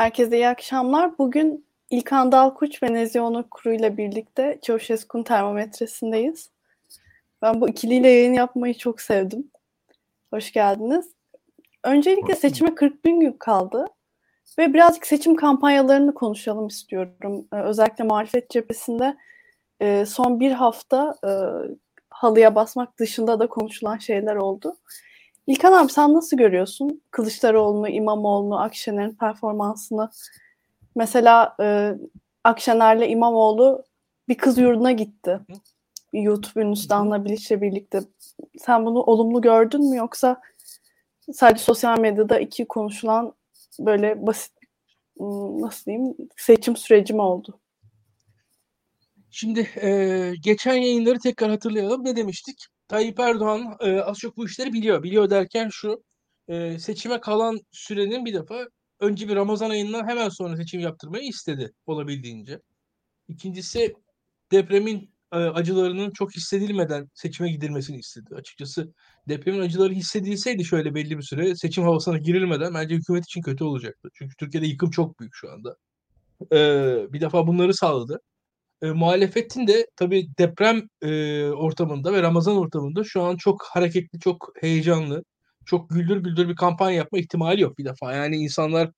Herkese iyi akşamlar. Bugün İlkan Dalkuç ve Nezihe Onur Kuru ile birlikte Çavuşesku'nun termometresindeyiz. Ben bu ikiliyle yayın yapmayı çok sevdim. Hoş geldiniz. Öncelikle seçime 40 bin gün kaldı. Ve birazcık seçim kampanyalarını konuşalım istiyorum. Ee, özellikle muhalefet cephesinde e, son bir hafta e, halıya basmak dışında da konuşulan şeyler oldu. İlkan abi sen nasıl görüyorsun Kılıçdaroğlu'nu, İmamoğlu'nu, Akşener'in performansını? Mesela e, Akşener'le İmamoğlu bir kız yurduna gitti. YouTube Danla Bilic'le birlikte. Sen bunu olumlu gördün mü yoksa sadece sosyal medyada iki konuşulan böyle basit nasıl diyeyim seçim süreci mi oldu? Şimdi e, geçen yayınları tekrar hatırlayalım. Ne demiştik? Tayyip Erdoğan e, az çok bu işleri biliyor. Biliyor derken şu e, seçime kalan sürenin bir defa önce bir Ramazan ayından hemen sonra seçim yaptırmayı istedi olabildiğince. İkincisi depremin e, acılarının çok hissedilmeden seçime gidilmesini istedi. Açıkçası depremin acıları hissedilseydi şöyle belli bir süre seçim havasına girilmeden bence hükümet için kötü olacaktı. Çünkü Türkiye'de yıkım çok büyük şu anda. E, bir defa bunları sağladı e, muhalefetin de tabii deprem e, ortamında ve Ramazan ortamında şu an çok hareketli, çok heyecanlı, çok güldür güldür bir kampanya yapma ihtimali yok bir defa. Yani insanlar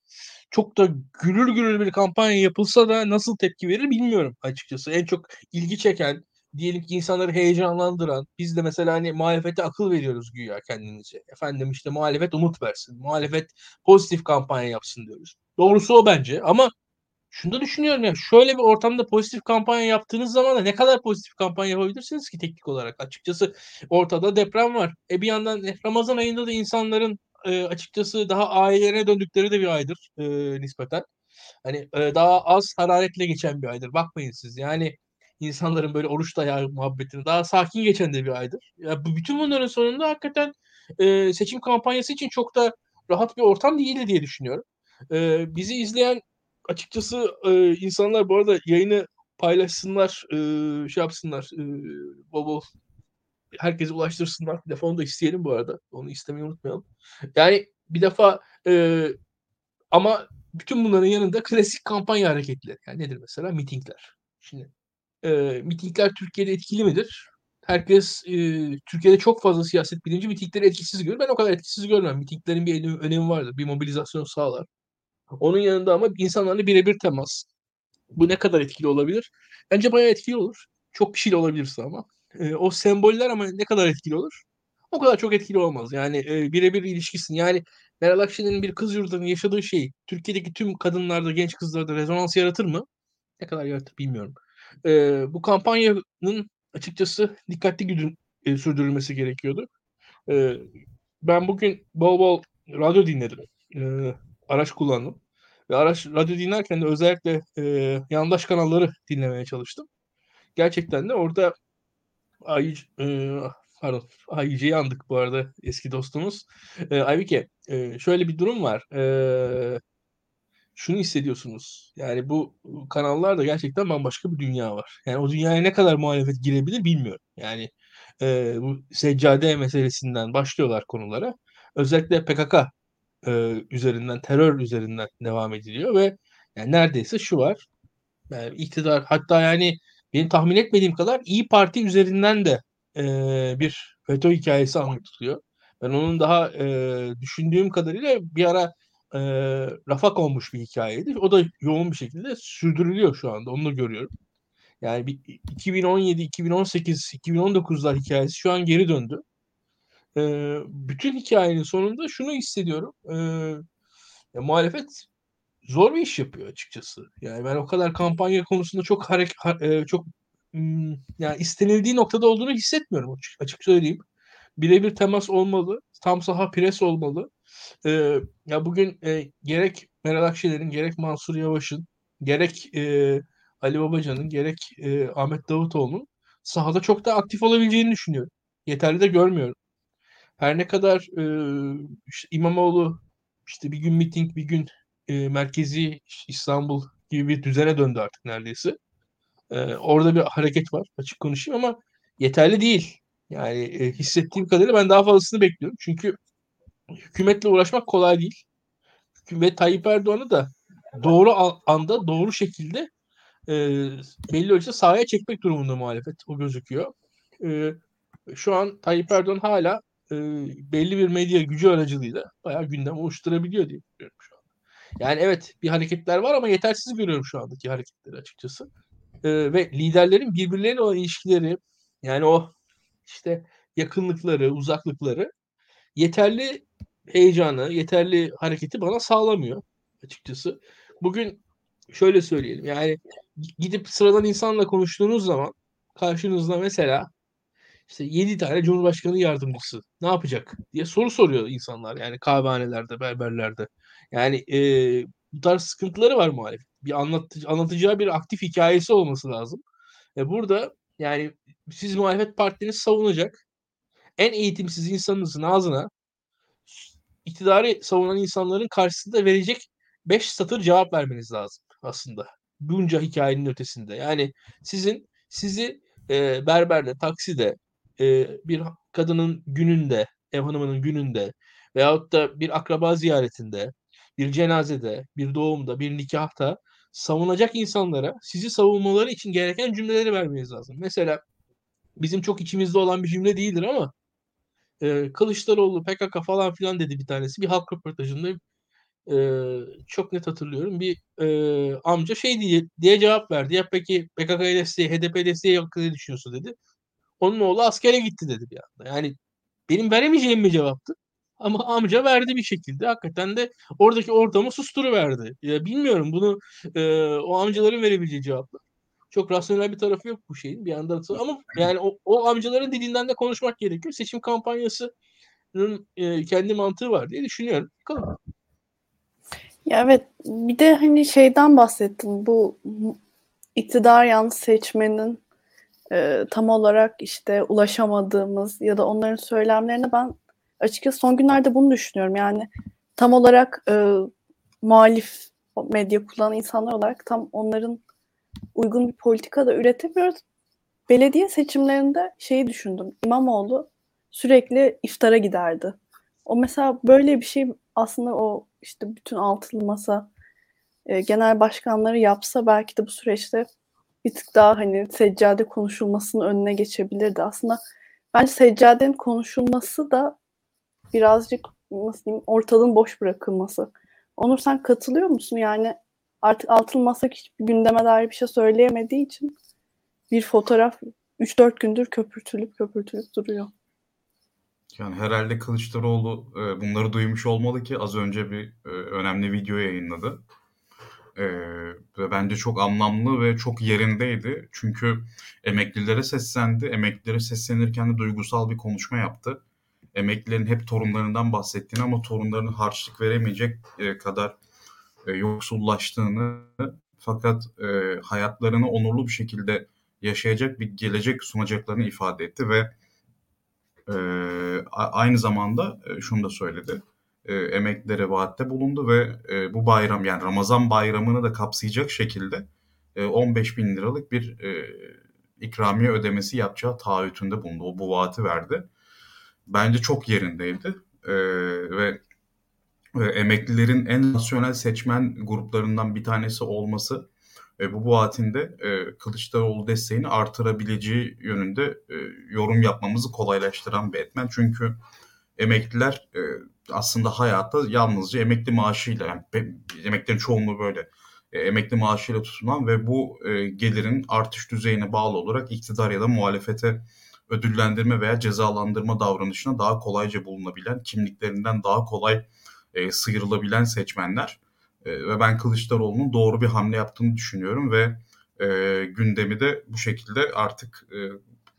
çok da gülür gülür bir kampanya yapılsa da nasıl tepki verir bilmiyorum açıkçası. En çok ilgi çeken, diyelim ki insanları heyecanlandıran, biz de mesela hani muhalefete akıl veriyoruz güya kendimize. Efendim işte muhalefet umut versin, muhalefet pozitif kampanya yapsın diyoruz. Doğrusu o bence ama şunu da düşünüyorum ya şöyle bir ortamda pozitif kampanya yaptığınız zaman da ne kadar pozitif kampanya yapabilirsiniz ki teknik olarak açıkçası ortada deprem var. E bir yandan Ramazan ayında da insanların e, açıkçası daha ailelerine döndükleri de bir aydır e, nispeten. Hani e, daha az hararetle geçen bir aydır. Bakmayın siz yani insanların böyle oruç dayağı muhabbetini daha sakin geçen de bir aydır. Ya bu bütün bunların sonunda hakikaten e, seçim kampanyası için çok da rahat bir ortam değildi diye düşünüyorum. E, bizi izleyen açıkçası e, insanlar bu arada yayını paylaşsınlar, e, şey yapsınlar, e, bol bol herkese ulaştırsınlar. Telefonu da isteyelim bu arada. Onu istemeyi unutmayalım. Yani bir defa e, ama bütün bunların yanında klasik kampanya hareketleri. Yani nedir mesela? Mitingler. Şimdi e, mitingler Türkiye'de etkili midir? Herkes e, Türkiye'de çok fazla siyaset bilimci mitingleri etkisiz görür. Ben o kadar etkisiz görmem. Mitinglerin bir önemi vardır. Bir mobilizasyon sağlar. Onun yanında ama insanlarla birebir temas. Bu ne kadar etkili olabilir? Bence bayağı etkili olur. Çok kişiyle olabilirse ama. E, o semboller ama ne kadar etkili olur? O kadar çok etkili olmaz. Yani e, birebir ilişkisin. Yani Meral Akşener'in bir kız yurdunun yaşadığı şey Türkiye'deki tüm kadınlarda, genç kızlarda rezonans yaratır mı? Ne kadar yaratır bilmiyorum. E, bu kampanyanın açıkçası dikkatli güdün, e, sürdürülmesi gerekiyordu. E, ben bugün bol bol radyo dinledim. E, araç kullandım. Ve araç radyo dinlerken de özellikle e, yandaş kanalları dinlemeye çalıştım. Gerçekten de orada Ay, e, pardon, Ayıcı'yı andık bu arada eski dostumuz. E, Aybike, e, şöyle bir durum var. E, şunu hissediyorsunuz. Yani bu kanallarda gerçekten bambaşka bir dünya var. Yani o dünyaya ne kadar muhalefet girebilir bilmiyorum. Yani e, bu seccade meselesinden başlıyorlar konulara. Özellikle PKK e, üzerinden, terör üzerinden devam ediliyor ve yani neredeyse şu var. Yani iktidar hatta yani benim tahmin etmediğim kadar İyi Parti üzerinden de e, bir FETÖ hikayesi anlatılıyor. Ben onun daha e, düşündüğüm kadarıyla bir ara e, rafak olmuş bir hikayeydi. O da yoğun bir şekilde sürdürülüyor şu anda. Onu da görüyorum. Yani bir 2017, 2018, 2019'lar hikayesi şu an geri döndü. E, bütün hikayenin sonunda şunu hissediyorum. E, ya, muhalefet zor bir iş yapıyor açıkçası. Yani ben o kadar kampanya konusunda çok hareket e, çok yani istenildiği noktada olduğunu hissetmiyorum açık, açık söyleyeyim. Birebir temas olmalı, tam saha pres olmalı. Ee, ya bugün e, gerek Meral Akşener'in, gerek Mansur Yavaş'ın, gerek e, Ali Babacan'ın, gerek e, Ahmet Davutoğlu'nun sahada çok da aktif olabileceğini düşünüyorum. Yeterli de görmüyorum. Her ne kadar e, işte İmamoğlu işte bir gün miting, bir gün e, merkezi İstanbul gibi bir düzene döndü artık neredeyse. E, orada bir hareket var açık konuşayım ama yeterli değil. Yani e, hissettiğim kadarıyla ben daha fazlasını bekliyorum. Çünkü hükümetle uğraşmak kolay değil. Ve Tayyip Erdoğan'ı da doğru anda doğru şekilde e, belli ölçüde sahaya çekmek durumunda muhalefet. O gözüküyor. E, şu an Tayyip Erdoğan hala e, belli bir medya gücü aracılığıyla bayağı gündem oluşturabiliyor diye düşünüyorum şu anda. Yani evet bir hareketler var ama yetersiz görüyorum şu andaki hareketleri açıkçası. E, ve liderlerin birbirleriyle olan ilişkileri yani o işte yakınlıkları, uzaklıkları yeterli heyecanı, yeterli hareketi bana sağlamıyor açıkçası. Bugün şöyle söyleyelim yani gidip sıradan insanla konuştuğunuz zaman karşınızda mesela işte 7 tane Cumhurbaşkanı yardımcısı ne yapacak diye soru soruyor insanlar yani kahvehanelerde, berberlerde. Yani e, bu tarz sıkıntıları var muhalefet. Bir anlatıcı, anlatacağı bir aktif hikayesi olması lazım. E burada yani siz muhalefet partiniz savunacak en eğitimsiz insanınızın ağzına iktidarı savunan insanların karşısında verecek 5 satır cevap vermeniz lazım aslında. Bunca hikayenin ötesinde. Yani sizin sizi e, berberde, takside, e, bir kadının gününde, ev hanımının gününde veyahut da bir akraba ziyaretinde, bir cenazede, bir doğumda, bir nikahta savunacak insanlara sizi savunmaları için gereken cümleleri vermeniz lazım. Mesela bizim çok içimizde olan bir cümle değildir ama e, Kılıçdaroğlu PKK falan filan dedi bir tanesi. Bir halk röportajında e, çok net hatırlıyorum. Bir e, amca şey diye, diye cevap verdi. Ya peki PKK'ya desteği, HDP desteği hakkında düşünüyorsun dedi. Onun oğlu askere gitti dedi bir anda. Yani benim veremeyeceğim bir cevaptı. Ama amca verdi bir şekilde. Hakikaten de oradaki ortamı susturuverdi. Ya bilmiyorum bunu e, o amcaların verebileceği cevaplar. Çok rasyonel bir tarafı yok bu şeyin bir yandan. Ama yani o, o amcaların dilinden de konuşmak gerekiyor. Seçim kampanyasının e, kendi mantığı var diye düşünüyorum. Bakalım. Ya evet bir de hani şeyden bahsettim bu iktidar yanlısı seçmenin e, tam olarak işte ulaşamadığımız ya da onların söylemlerine ben açıkçası son günlerde bunu düşünüyorum. Yani tam olarak e, muhalif medya kullanan insanlar olarak tam onların uygun bir politika da üretemiyoruz. Belediye seçimlerinde şeyi düşündüm. İmamoğlu sürekli iftara giderdi. O mesela böyle bir şey aslında o işte bütün altılı masa e, genel başkanları yapsa belki de bu süreçte bir tık daha hani seccade konuşulmasının önüne geçebilirdi. Aslında bence seccadenin konuşulması da birazcık nasıl diyeyim ortalığın boş bırakılması. Onur sen katılıyor musun? Yani artık altılı masa hiçbir gündeme dair bir şey söyleyemediği için bir fotoğraf 3-4 gündür köpürtülüp köpürtülüp duruyor. Yani herhalde Kılıçdaroğlu e, bunları duymuş olmalı ki az önce bir e, önemli video yayınladı. E, ve bence çok anlamlı ve çok yerindeydi. Çünkü emeklilere seslendi. Emeklilere seslenirken de duygusal bir konuşma yaptı. Emeklilerin hep torunlarından bahsettiğini ama torunlarının harçlık veremeyecek e, kadar e, yoksullaştığını fakat e, hayatlarını onurlu bir şekilde yaşayacak bir gelecek sunacaklarını ifade etti ve e, aynı zamanda e, şunu da söyledi. E, emeklilere vaatte bulundu ve e, bu bayram yani Ramazan bayramını da kapsayacak şekilde e, 15 bin liralık bir e, ikramiye ödemesi yapacağı taahhütünde bulundu. O bu vaati verdi. Bence çok yerindeydi. E, ve e, emeklilerin en nasyonel seçmen gruplarından bir tanesi olması e, bu vaatinde e, Kılıçdaroğlu desteğini artırabileceği yönünde e, yorum yapmamızı kolaylaştıran bir etmen. Çünkü emekliler e, aslında hayatta yalnızca emekli maaşıyla yani emeklilerin çoğunluğu böyle e, emekli maaşıyla tutunan ve bu e, gelirin artış düzeyine bağlı olarak iktidar ya da muhalefete ödüllendirme veya cezalandırma davranışına daha kolayca bulunabilen, kimliklerinden daha kolay e, sıyrılabilen seçmenler. E, ve ben Kılıçdaroğlu'nun doğru bir hamle yaptığını düşünüyorum ve e, gündemi de bu şekilde artık e,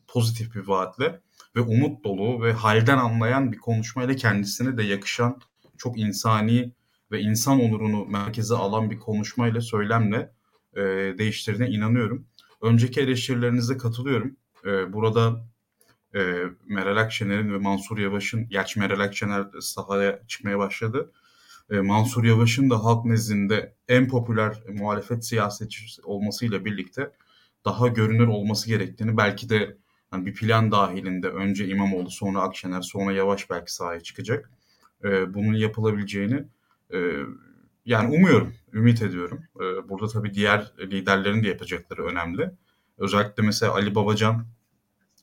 pozitif bir vaatle ve umut dolu ve halden anlayan bir konuşmayla kendisine de yakışan çok insani ve insan onurunu merkeze alan bir konuşmayla, söylemle e, değiştirdiğine inanıyorum. Önceki eleştirilerinize katılıyorum. E, burada e, Meral Akşener'in ve Mansur Yavaş'ın, gerçi Meral Akşener sahaya çıkmaya başladı. E, Mansur Yavaş'ın da halk nezdinde en popüler muhalefet siyasetçisi olmasıyla birlikte daha görünür olması gerektiğini belki de yani bir plan dahilinde önce İmamoğlu sonra Akşener sonra Yavaş belki sahaya çıkacak. E, bunun yapılabileceğini e, yani umuyorum, ümit ediyorum. Ee, burada tabii diğer liderlerin de yapacakları önemli. Özellikle mesela Ali Babacan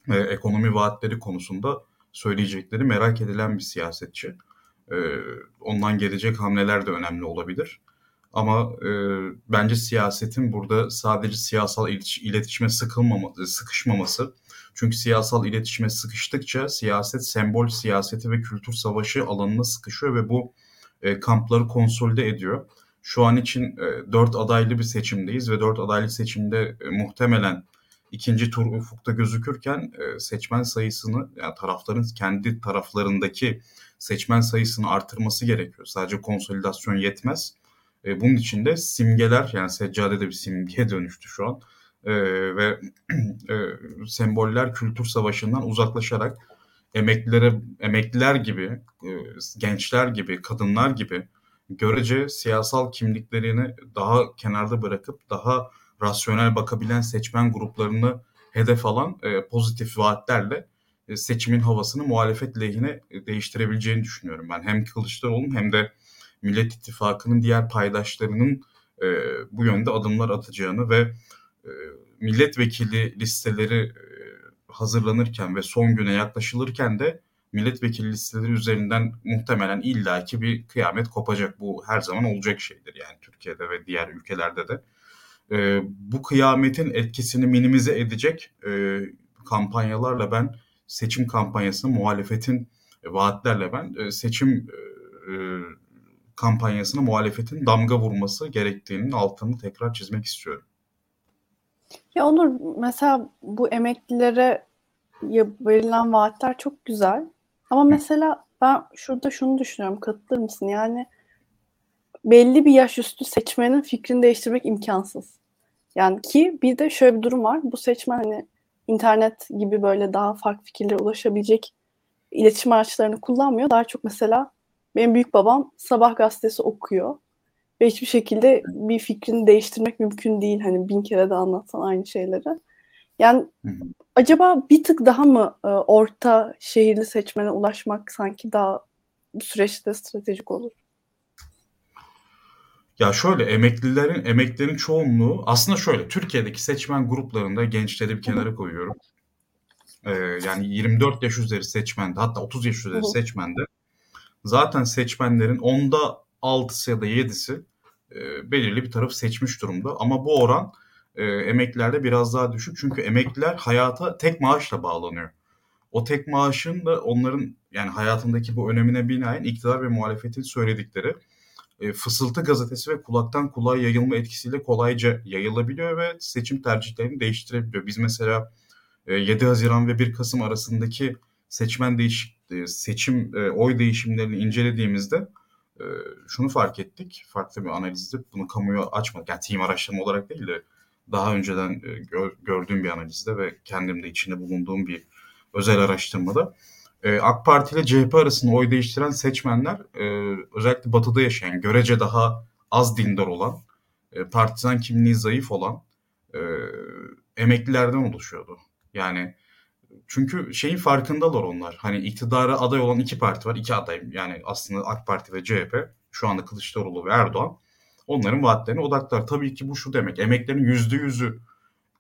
e, ekonomi vaatleri konusunda söyleyecekleri merak edilen bir siyasetçi. E, ondan gelecek hamleler de önemli olabilir. Ama e, bence siyasetin burada sadece siyasal iletişime sıkılmaması, sıkışmaması. Çünkü siyasal iletişime sıkıştıkça siyaset sembol siyaseti ve kültür savaşı alanına sıkışıyor ve bu e, kampları konsolide ediyor. Şu an için e, 4 adaylı bir seçimdeyiz ve dört adaylı seçimde e, muhtemelen ikinci tur ufukta gözükürken e, seçmen sayısını yani tarafların kendi taraflarındaki seçmen sayısını artırması gerekiyor. Sadece konsolidasyon yetmez. E, bunun için de simgeler yani seccade de bir simgeye dönüştü şu an. E, ve e, semboller kültür savaşından uzaklaşarak emeklilere emekliler gibi, e, gençler gibi, kadınlar gibi görece siyasal kimliklerini daha kenarda bırakıp daha rasyonel bakabilen seçmen gruplarını hedef alan e, pozitif vaatlerle e, seçimin havasını muhalefet lehine e, değiştirebileceğini düşünüyorum ben. Hem Kılıçdaroğlu'nun hem de Millet İttifakı'nın diğer paydaşlarının e, bu yönde adımlar atacağını ve e, milletvekili listeleri e, hazırlanırken ve son güne yaklaşılırken de milletvekili listeleri üzerinden muhtemelen illaki bir kıyamet kopacak. Bu her zaman olacak şeydir yani Türkiye'de ve diğer ülkelerde de. E, bu kıyametin etkisini minimize edecek e, kampanyalarla ben seçim kampanyasını muhalefetin e, vaatlerle ben e, seçim e, kampanyasına muhalefetin damga vurması gerektiğinin altını tekrar çizmek istiyorum. Ya Onur mesela bu emeklilere verilen vaatler çok güzel. Ama mesela ben şurada şunu düşünüyorum. Katılır mısın? Yani belli bir yaş üstü seçmenin fikrini değiştirmek imkansız. Yani ki bir de şöyle bir durum var. Bu seçmen hani internet gibi böyle daha farklı fikirlere ulaşabilecek iletişim araçlarını kullanmıyor. Daha çok mesela benim büyük babam sabah gazetesi okuyor. Ve hiçbir şekilde bir fikrini değiştirmek mümkün değil. Hani bin kere de anlatsan aynı şeyleri. Yani hı hı. acaba bir tık daha mı e, orta şehirli seçmene ulaşmak sanki daha bu süreçte stratejik olur? Ya şöyle emeklilerin emeklilerin çoğunluğu aslında şöyle Türkiye'deki seçmen gruplarında gençleri bir kenara koyuyorum. Ee, yani 24 yaş üzeri seçmende hatta 30 yaş üzeri seçmende zaten seçmenlerin onda 6'sı ya da 7'si e, belirli bir tarafı seçmiş durumda. Ama bu oran e, emeklilerde biraz daha düşük. Çünkü emekliler hayata tek maaşla bağlanıyor. O tek maaşın da onların yani hayatındaki bu önemine binaen iktidar ve muhalefetin söyledikleri e, fısıltı gazetesi ve kulaktan kulağa yayılma etkisiyle kolayca yayılabiliyor ve seçim tercihlerini değiştirebiliyor. Biz mesela e, 7 Haziran ve 1 Kasım arasındaki seçmen değiş e, seçim e, oy değişimlerini incelediğimizde e, şunu fark ettik. Farklı bir analizde bunu kamuya açmadık. Yani team araştırma olarak değil de daha önceden e, gör, gördüğüm bir analizde ve kendim de içinde bulunduğum bir özel araştırmada e, AK Parti ile CHP arasında oy değiştiren seçmenler e, özellikle batıda yaşayan, görece daha az dindar olan, e, partizan kimliği zayıf olan e, emeklilerden oluşuyordu. Yani çünkü şeyin farkındalar onlar. Hani iktidara aday olan iki parti var. iki aday yani aslında AK Parti ve CHP. Şu anda Kılıçdaroğlu ve Erdoğan. Onların vaatlerine odaklar. Tabii ki bu şu demek. Emeklerin yüzde yüzü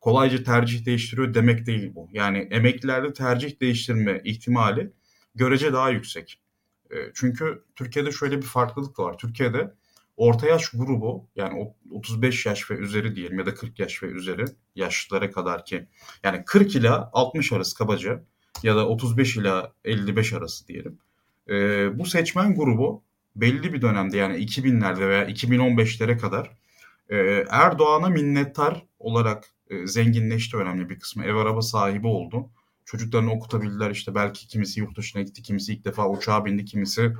kolayca tercih değiştiriyor demek değil bu. Yani emeklilerde tercih değiştirme ihtimali görece daha yüksek. E, çünkü Türkiye'de şöyle bir farklılık var. Türkiye'de orta yaş grubu yani 35 yaş ve üzeri diyelim ya da 40 yaş ve üzeri yaşlara kadar ki yani 40 ila 60 arası kabaca ya da 35 ila 55 arası diyelim. E, bu seçmen grubu belli bir dönemde yani 2000'lerde veya 2015'lere kadar e, Erdoğan'a minnettar olarak e, zenginleşti önemli bir kısmı. Ev araba sahibi oldu. Çocuklarını okutabildiler işte belki kimisi yurt dışına gitti, kimisi ilk defa uçağa bindi, kimisi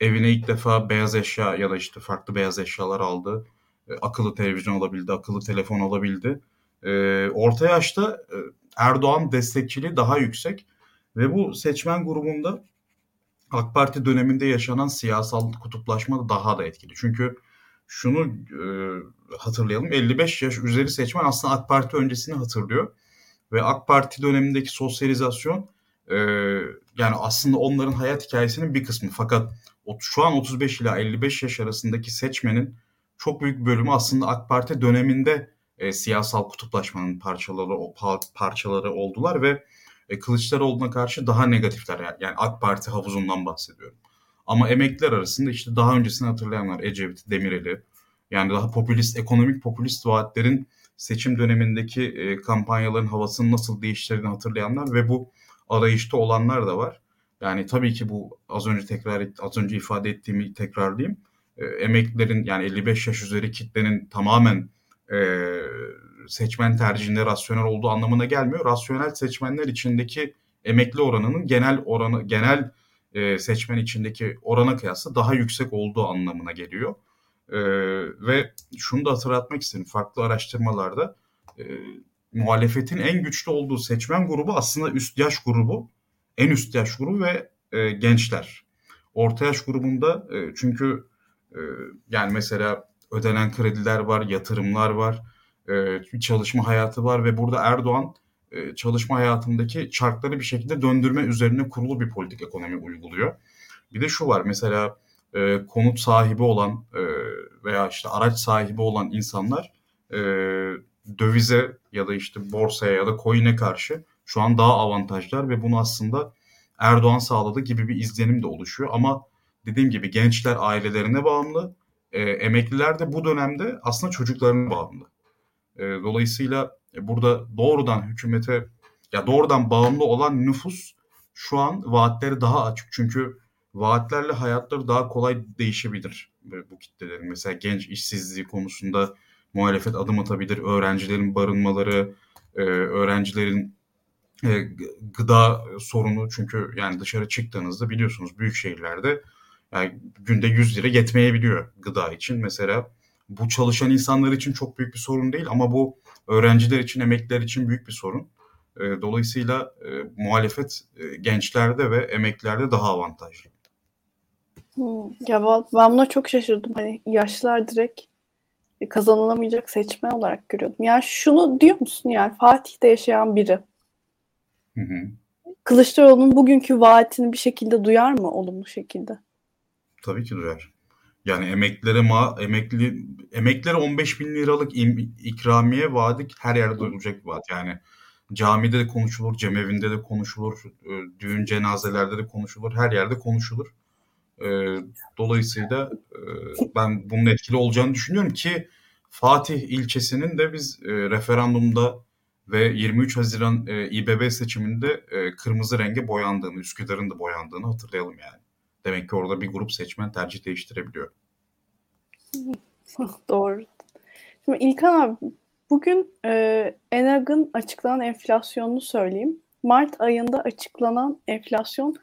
evine ilk defa beyaz eşya ya da işte farklı beyaz eşyalar aldı. E, akıllı televizyon alabildi, akıllı telefon alabildi. E, orta yaşta e, Erdoğan destekçiliği daha yüksek ve bu seçmen grubunda AK Parti döneminde yaşanan siyasal kutuplaşma da daha da etkili. Çünkü şunu hatırlayalım 55 yaş üzeri seçmen aslında AK Parti öncesini hatırlıyor ve AK Parti dönemindeki sosyalizasyon yani aslında onların hayat hikayesinin bir kısmı fakat şu an 35 ila 55 yaş arasındaki seçmenin çok büyük bölümü aslında AK Parti döneminde e, siyasal kutuplaşmanın parçaları o parçaları oldular ve e, Kılıçdaroğlu'na karşı daha negatifler yani AK Parti havuzundan bahsediyorum. Ama emekliler arasında işte daha öncesini hatırlayanlar Ecevit, Demirel'i yani daha popülist, ekonomik popülist vaatlerin seçim dönemindeki e, kampanyaların havasını nasıl değiştirdiğini hatırlayanlar ve bu arayışta olanlar da var. Yani tabii ki bu az önce tekrar et, az önce ifade ettiğimi tekrarlayayım. E, emeklilerin yani 55 yaş üzeri kitlenin tamamen e, seçmen tercihinde rasyonel olduğu anlamına gelmiyor. Rasyonel seçmenler içindeki emekli oranının genel oranı genel e, seçmen içindeki orana kıyasla daha yüksek olduğu anlamına geliyor. E, ve şunu da hatırlatmak istedim. Farklı araştırmalarda e, muhalefetin en güçlü olduğu seçmen grubu aslında üst yaş grubu, en üst yaş grubu ve e, gençler. Orta yaş grubunda e, çünkü e, yani mesela ödenen krediler var, yatırımlar var, e, çalışma hayatı var ve burada Erdoğan e, çalışma hayatındaki çarkları bir şekilde döndürme üzerine kurulu bir politik ekonomi uyguluyor. Bir de şu var mesela e, konut sahibi olan e, veya işte araç sahibi olan insanlar e, dövize ya da işte borsaya ya da coin'e karşı şu an daha avantajlar ve bunu aslında Erdoğan sağladı gibi bir izlenim de oluşuyor. Ama dediğim gibi gençler ailelerine bağımlı, e, emekliler de bu dönemde aslında çocuklarına bağımlı. E, dolayısıyla burada doğrudan hükümete ya doğrudan bağımlı olan nüfus şu an vaatleri daha açık. Çünkü vaatlerle hayatları daha kolay değişebilir bu kitlelerin. Mesela genç işsizliği konusunda muhalefet adım atabilir. Öğrencilerin barınmaları, e, öğrencilerin e, gıda sorunu çünkü yani dışarı çıktığınızda biliyorsunuz büyük şehirlerde yani günde 100 lira yetmeyebiliyor gıda için. Mesela bu çalışan insanlar için çok büyük bir sorun değil ama bu öğrenciler için, emekliler için büyük bir sorun. E, dolayısıyla e, muhalefet e, gençlerde ve emeklilerde daha avantajlı. Hmm, ya ben buna çok şaşırdım. Hani yaşlılar direkt kazanılamayacak seçmen olarak görüyordum. Yani şunu diyor musun yani Fatih'te yaşayan biri hı hı. Kılıçdaroğlu'nun bugünkü vaatini bir şekilde duyar mı olumlu şekilde? Tabii ki duyar. Yani emeklilere ma emekli emeklilere 15 bin liralık im, ikramiye vaadi her yerde duyulacak bir vaat. Yani camide de konuşulur, cemevinde de konuşulur, e, düğün cenazelerde de konuşulur, her yerde konuşulur. E, dolayısıyla e, ben bunun etkili olacağını düşünüyorum ki Fatih ilçesinin de biz referandumda ve 23 Haziran İBB seçiminde kırmızı renge boyandığını, Üsküdar'ın da boyandığını hatırlayalım yani. Demek ki orada bir grup seçmen tercih değiştirebiliyor. Doğru. Şimdi İlkan abi bugün e, ENAG'ın açıklanan enflasyonunu söyleyeyim. Mart ayında açıklanan enflasyon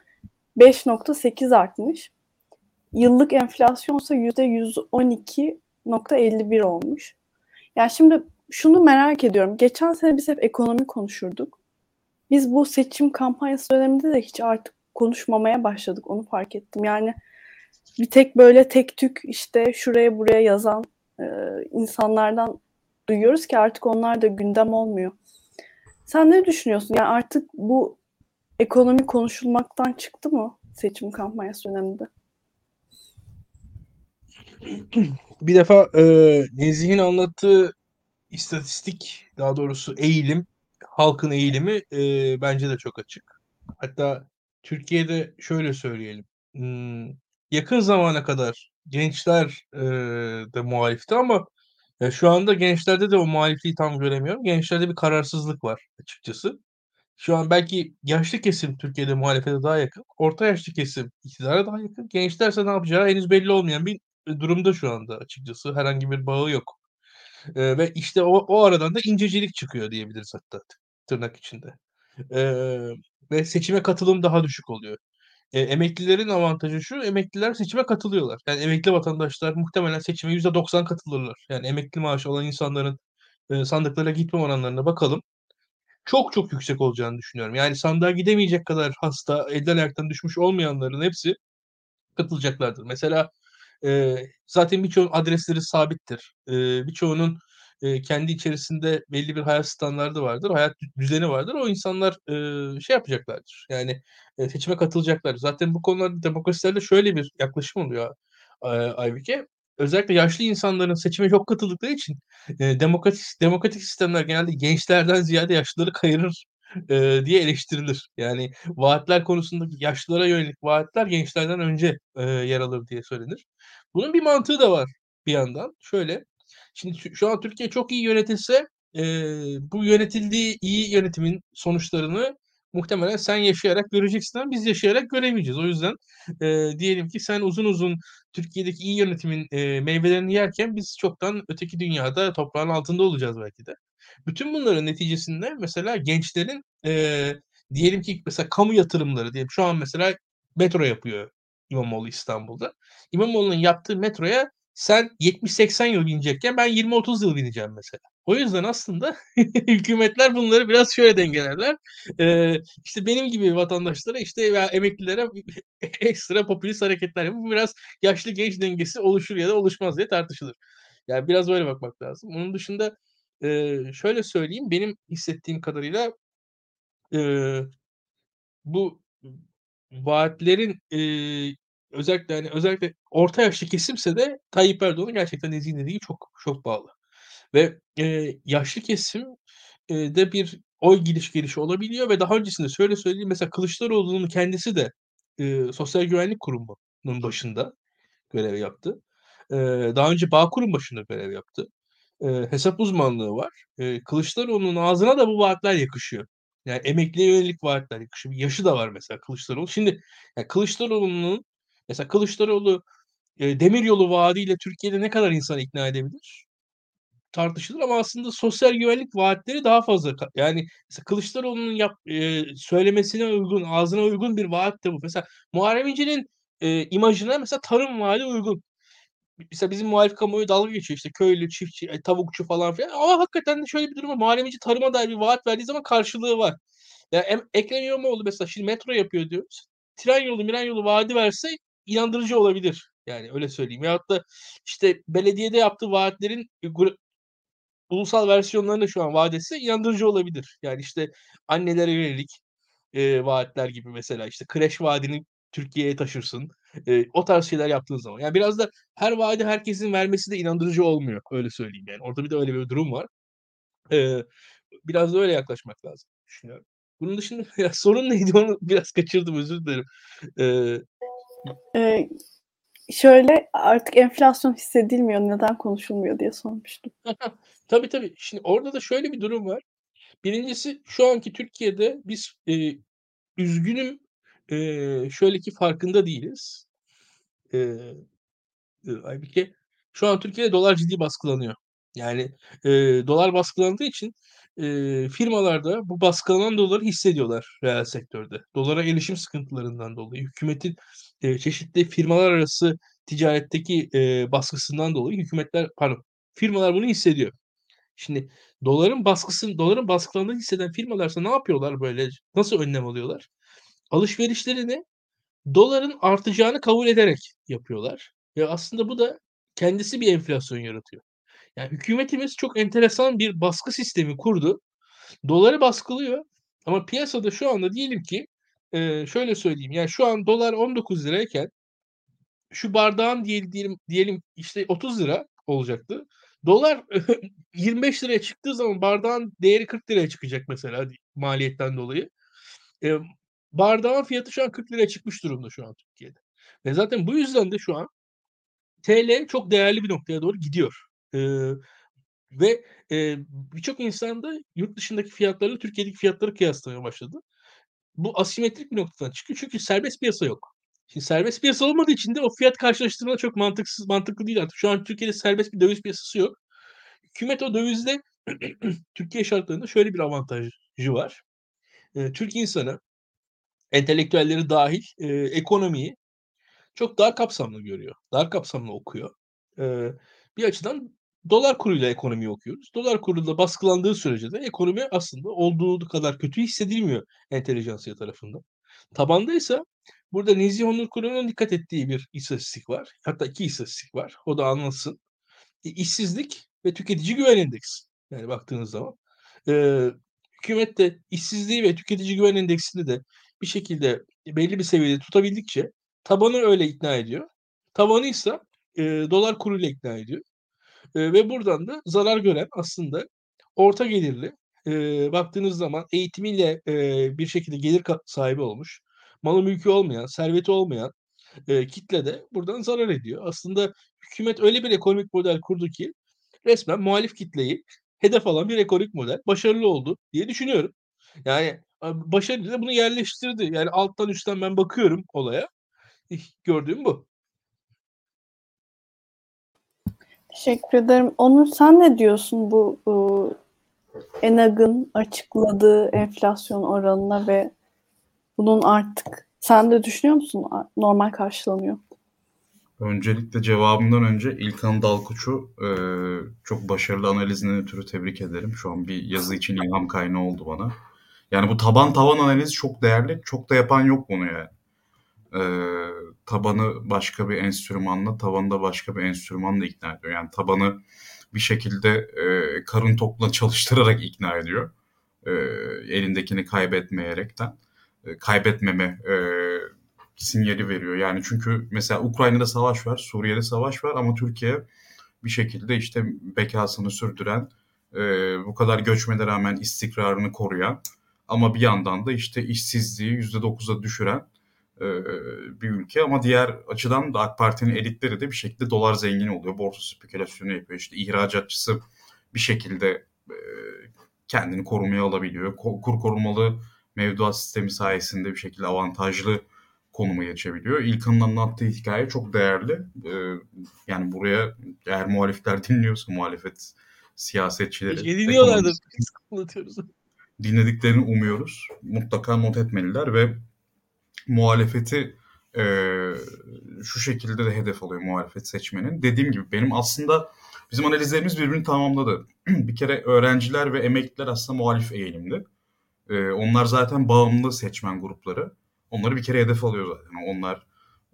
5.8 artmış. Yıllık enflasyon ise %112.51 olmuş. Yani şimdi şunu merak ediyorum. Geçen sene biz hep ekonomi konuşurduk. Biz bu seçim kampanyası döneminde de hiç artık konuşmamaya başladık. Onu fark ettim. Yani bir tek böyle tek tük işte şuraya buraya yazan e, insanlardan duyuyoruz ki artık onlar da gündem olmuyor. Sen ne düşünüyorsun? Yani artık bu ekonomi konuşulmaktan çıktı mı seçim kampanyası döneminde? Bir defa e, Nezih'in anlattığı istatistik, daha doğrusu eğilim, halkın eğilimi e, bence de çok açık. Hatta Türkiye'de şöyle söyleyelim. Hmm, yakın zamana kadar gençler e, de muhalifti ama e, şu anda gençlerde de o muhalifliği tam göremiyorum. Gençlerde bir kararsızlık var açıkçası. Şu an belki yaşlı kesim Türkiye'de muhalefete daha yakın. Orta yaşlı kesim iktidara daha yakın. Gençlerse ne yapacağı henüz belli olmayan bir durumda şu anda açıkçası. Herhangi bir bağı yok. E, ve işte o, o aradan da incecilik çıkıyor diyebiliriz hatta tırnak içinde. E, ve seçime katılım daha düşük oluyor. E, emeklilerin avantajı şu, emekliler seçime katılıyorlar. Yani emekli vatandaşlar muhtemelen seçime %90 katılırlar. Yani emekli maaşı olan insanların e, sandıklara gitme oranlarına bakalım. Çok çok yüksek olacağını düşünüyorum. Yani sandığa gidemeyecek kadar hasta, elden ayaktan düşmüş olmayanların hepsi katılacaklardır. Mesela e, zaten birçoğunun adresleri sabittir. E, birçoğunun e, kendi içerisinde belli bir hayat standardı vardır, hayat düzeni vardır. O insanlar e, şey yapacaklardır. Yani e, seçime katılacaklar. Zaten bu konularda demokrasilerde şöyle bir yaklaşım oluyor e, Aybüke. Özellikle yaşlı insanların seçime çok katıldıkları için e, demokratik demokratik sistemler genelde gençlerden ziyade yaşlıları kayırır e, diye eleştirilir. Yani vaatler konusundaki yaşlılara yönelik vaatler gençlerden önce e, yer alır diye söylenir. Bunun bir mantığı da var bir yandan. Şöyle, şimdi şu an Türkiye çok iyi yönetilse e, bu yönetildiği iyi yönetimin sonuçlarını muhtemelen sen yaşayarak göreceksin ama biz yaşayarak göremeyeceğiz. O yüzden e, diyelim ki sen uzun uzun Türkiye'deki iyi yönetimin e, meyvelerini yerken biz çoktan öteki dünyada toprağın altında olacağız belki de. Bütün bunların neticesinde mesela gençlerin e, diyelim ki mesela kamu yatırımları diyelim şu an mesela metro yapıyor İmamoğlu İstanbul'da. İmamoğlu'nun yaptığı metroya sen 70-80 yıl binecekken ben 20-30 yıl bineceğim mesela. O yüzden aslında hükümetler bunları biraz şöyle dengelerler. Ee, işte benim gibi vatandaşlara işte veya emeklilere ekstra popülist hareketler yapıp biraz yaşlı genç dengesi oluşur ya da oluşmaz diye tartışılır. Yani biraz böyle bakmak lazım. Onun dışında e, şöyle söyleyeyim benim hissettiğim kadarıyla e, bu vaatlerin e, özellikle hani özellikle orta yaşlı kesimse de Tayyip Erdoğan'ın gerçekten dediği çok çok bağlı. Ve e, yaşlı kesim e, de bir oy gidiş gelişi olabiliyor ve daha öncesinde şöyle söyleyeyim mesela Kılıçdaroğlu'nun kendisi de e, Sosyal Güvenlik Kurumu'nun başında görev yaptı. E, daha önce Bağkur'un başında görev yaptı. E, hesap uzmanlığı var. E, Kılıçdaroğlu'nun ağzına da bu vaatler yakışıyor. Yani emekliye yönelik vaatler yakışıyor. Yaşı da var mesela Kılıçdaroğlu. Şimdi yani Kılıçdaroğlu'nun mesela Kılıçdaroğlu e, demiryolu vaadiyle Türkiye'de ne kadar insan ikna edebilir? Tartışılır ama aslında sosyal güvenlik vaatleri daha fazla. Yani Kılıçdaroğlu'nun yap, e, söylemesine uygun, ağzına uygun bir vaat de bu. Mesela Muharrem İnce'nin e, imajına mesela tarım vaadi uygun. Mesela bizim muhalif kamuoyu dalga geçiyor işte köylü, çiftçi, tavukçu falan filan. Ama hakikaten de şöyle bir durum var. İnce tarıma dair bir vaat verdiği zaman karşılığı var. Ya yani Ekrem İmamoğlu mesela şimdi metro yapıyor diyoruz. Tren yolu, miren yolu vaadi verse inandırıcı olabilir. Yani öyle söyleyeyim. Veyahut da işte belediyede yaptığı vaatlerin ulusal versiyonlarını şu an vaat etse inandırıcı olabilir. Yani işte annelere yönelik e, vaatler gibi mesela işte kreş vaadini Türkiye'ye taşırsın. E, o tarz şeyler yaptığın zaman. Yani biraz da her vaadi herkesin vermesi de inandırıcı olmuyor. Öyle söyleyeyim yani. Orada bir de öyle bir durum var. E, biraz da öyle yaklaşmak lazım düşünüyorum. Bunun dışında ya, sorun neydi onu biraz kaçırdım özür dilerim. Ee, ee, şöyle artık enflasyon hissedilmiyor neden konuşulmuyor diye sormuştum. tabii tabii. Şimdi orada da şöyle bir durum var. Birincisi şu anki Türkiye'de biz e, üzgünüm e, şöyle ki farkında değiliz. E, Aybike şu an Türkiye'de dolar ciddi baskılanıyor. Yani e, dolar baskılandığı için e, firmalarda bu baskılanan doları hissediyorlar reel sektörde. Dolara erişim sıkıntılarından dolayı, hükümetin e, çeşitli firmalar arası ticaretteki e, baskısından dolayı hükümetler pardon firmalar bunu hissediyor. Şimdi doların baskısını doların baskılandığını hisseden firmalarsa ne yapıyorlar böyle? Nasıl önlem alıyorlar? Alışverişlerini doların artacağını kabul ederek yapıyorlar. Ve aslında bu da kendisi bir enflasyon yaratıyor. Yani hükümetimiz çok enteresan bir baskı sistemi kurdu. Doları baskılıyor ama piyasada şu anda diyelim ki şöyle söyleyeyim. Yani şu an dolar 19 lirayken şu bardağın diyelim, diyelim, işte 30 lira olacaktı. Dolar 25 liraya çıktığı zaman bardağın değeri 40 liraya çıkacak mesela maliyetten dolayı. Bardağın fiyatı şu an 40 liraya çıkmış durumda şu an Türkiye'de. Ve zaten bu yüzden de şu an TL çok değerli bir noktaya doğru gidiyor. E, ve e, birçok insan da yurt dışındaki fiyatlarla Türkiye'deki fiyatları kıyaslamaya başladı. Bu asimetrik bir noktadan çıkıyor çünkü serbest piyasa yok. Şimdi serbest piyasa olmadığı için de o fiyat karşılaştırma çok mantıksız, mantıklı değil artık. Şu an Türkiye'de serbest bir döviz piyasası yok. Hükümet o dövizde Türkiye şartlarında şöyle bir avantajı var. E, Türk insanı, entelektüelleri dahil e, ekonomiyi çok daha kapsamlı görüyor. Daha kapsamlı okuyor. E, bir açıdan dolar kuruyla ekonomiyi okuyoruz. Dolar kuruyla baskılandığı sürece de ekonomi aslında olduğu kadar kötü hissedilmiyor entelijansiya tarafından. Tabanda ise burada Nezih Onur Kurum'un dikkat ettiği bir istatistik var. Hatta iki istatistik var. O da anlatsın. E, işsizlik ve tüketici güven endeksi. Yani baktığınız zaman. E, hükümet de işsizliği ve tüketici güven endeksini de bir şekilde belli bir seviyede tutabildikçe tabanı öyle ikna ediyor. Tabanı ise e, dolar kuruyla ikna ediyor. E, ve buradan da zarar gören aslında orta gelirli e, baktığınız zaman eğitimiyle e, bir şekilde gelir sahibi olmuş, malı mülkü olmayan, serveti olmayan e, kitle de buradan zarar ediyor. Aslında hükümet öyle bir ekonomik model kurdu ki resmen muhalif kitleyi hedef alan bir ekonomik model başarılı oldu diye düşünüyorum. Yani başarılı da bunu yerleştirdi. Yani alttan üstten ben bakıyorum olaya. Gördüğüm bu. Teşekkür ederim. Onur sen ne diyorsun bu, bu ENAG'ın açıkladığı enflasyon oranına ve bunun artık sen de düşünüyor musun normal karşılanıyor? Öncelikle cevabımdan önce İlkan Dalkuç'u e, çok başarılı analizinden ötürü tebrik ederim. Şu an bir yazı için ilham kaynağı oldu bana. Yani bu taban taban analizi çok değerli. Çok da yapan yok bunu yani. E, tabanı başka bir enstrümanla, tavanı da başka bir enstrümanla ikna ediyor. Yani tabanı bir şekilde e, karın tokla çalıştırarak ikna ediyor. E, elindekini kaybetmeyerekten. E, kaybetmeme e, sinyali veriyor. Yani çünkü mesela Ukrayna'da savaş var, Suriye'de savaş var ama Türkiye bir şekilde işte bekasını sürdüren, e, bu kadar göçmene rağmen istikrarını koruyan ama bir yandan da işte işsizliği %9'a düşüren e, bir ülke ama diğer açıdan da AK Parti'nin elitleri de bir şekilde dolar zengin oluyor. Borsa spekülasyonu yapıyor. İşte ihracatçısı bir şekilde e, kendini korumaya alabiliyor. Kur korumalı mevduat sistemi sayesinde bir şekilde avantajlı konuma geçebiliyor. İlkan'ın anlattığı hikaye çok değerli. Ee, yani buraya eğer muhalifler dinliyorsa muhalefet siyasetçileri dinliyorlardır. anlatıyoruz. Dinlediklerini umuyoruz. Mutlaka not etmeliler ve muhalefeti e, şu şekilde de hedef alıyor muhalefet seçmenin. Dediğim gibi benim aslında bizim analizlerimiz birbirini tamamladı. bir kere öğrenciler ve emekliler aslında muhalif eğilimde. E, onlar zaten bağımlı seçmen grupları. Onları bir kere hedef alıyor zaten. Onlar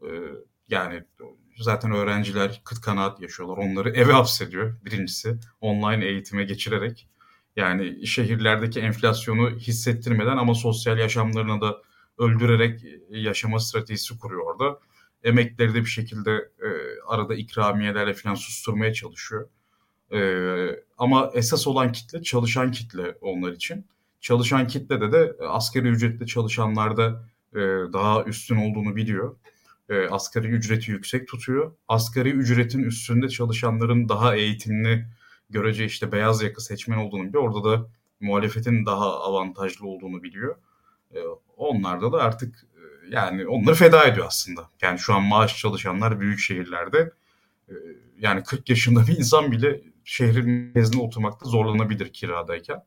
e, yani zaten öğrenciler kıt kanaat yaşıyorlar. Onları eve hapsediyor birincisi. Online eğitime geçirerek. Yani şehirlerdeki enflasyonu hissettirmeden ama sosyal yaşamlarına da öldürerek yaşama stratejisi kuruyor orada. Emekleri de bir şekilde e, arada ikramiyelerle falan susturmaya çalışıyor. E, ama esas olan kitle çalışan kitle onlar için. Çalışan kitlede de asgari ücretli çalışanlarda e, daha üstün olduğunu biliyor. E, asgari ücreti yüksek tutuyor. Asgari ücretin üstünde çalışanların daha eğitimli görece işte beyaz yaka seçmen olduğunu biliyor. Orada da muhalefetin daha avantajlı olduğunu biliyor. E, onlarda da artık e, yani onları feda ediyor aslında. Yani şu an maaş çalışanlar büyük şehirlerde e, yani 40 yaşında bir insan bile şehrin merkezine oturmakta zorlanabilir kiradayken.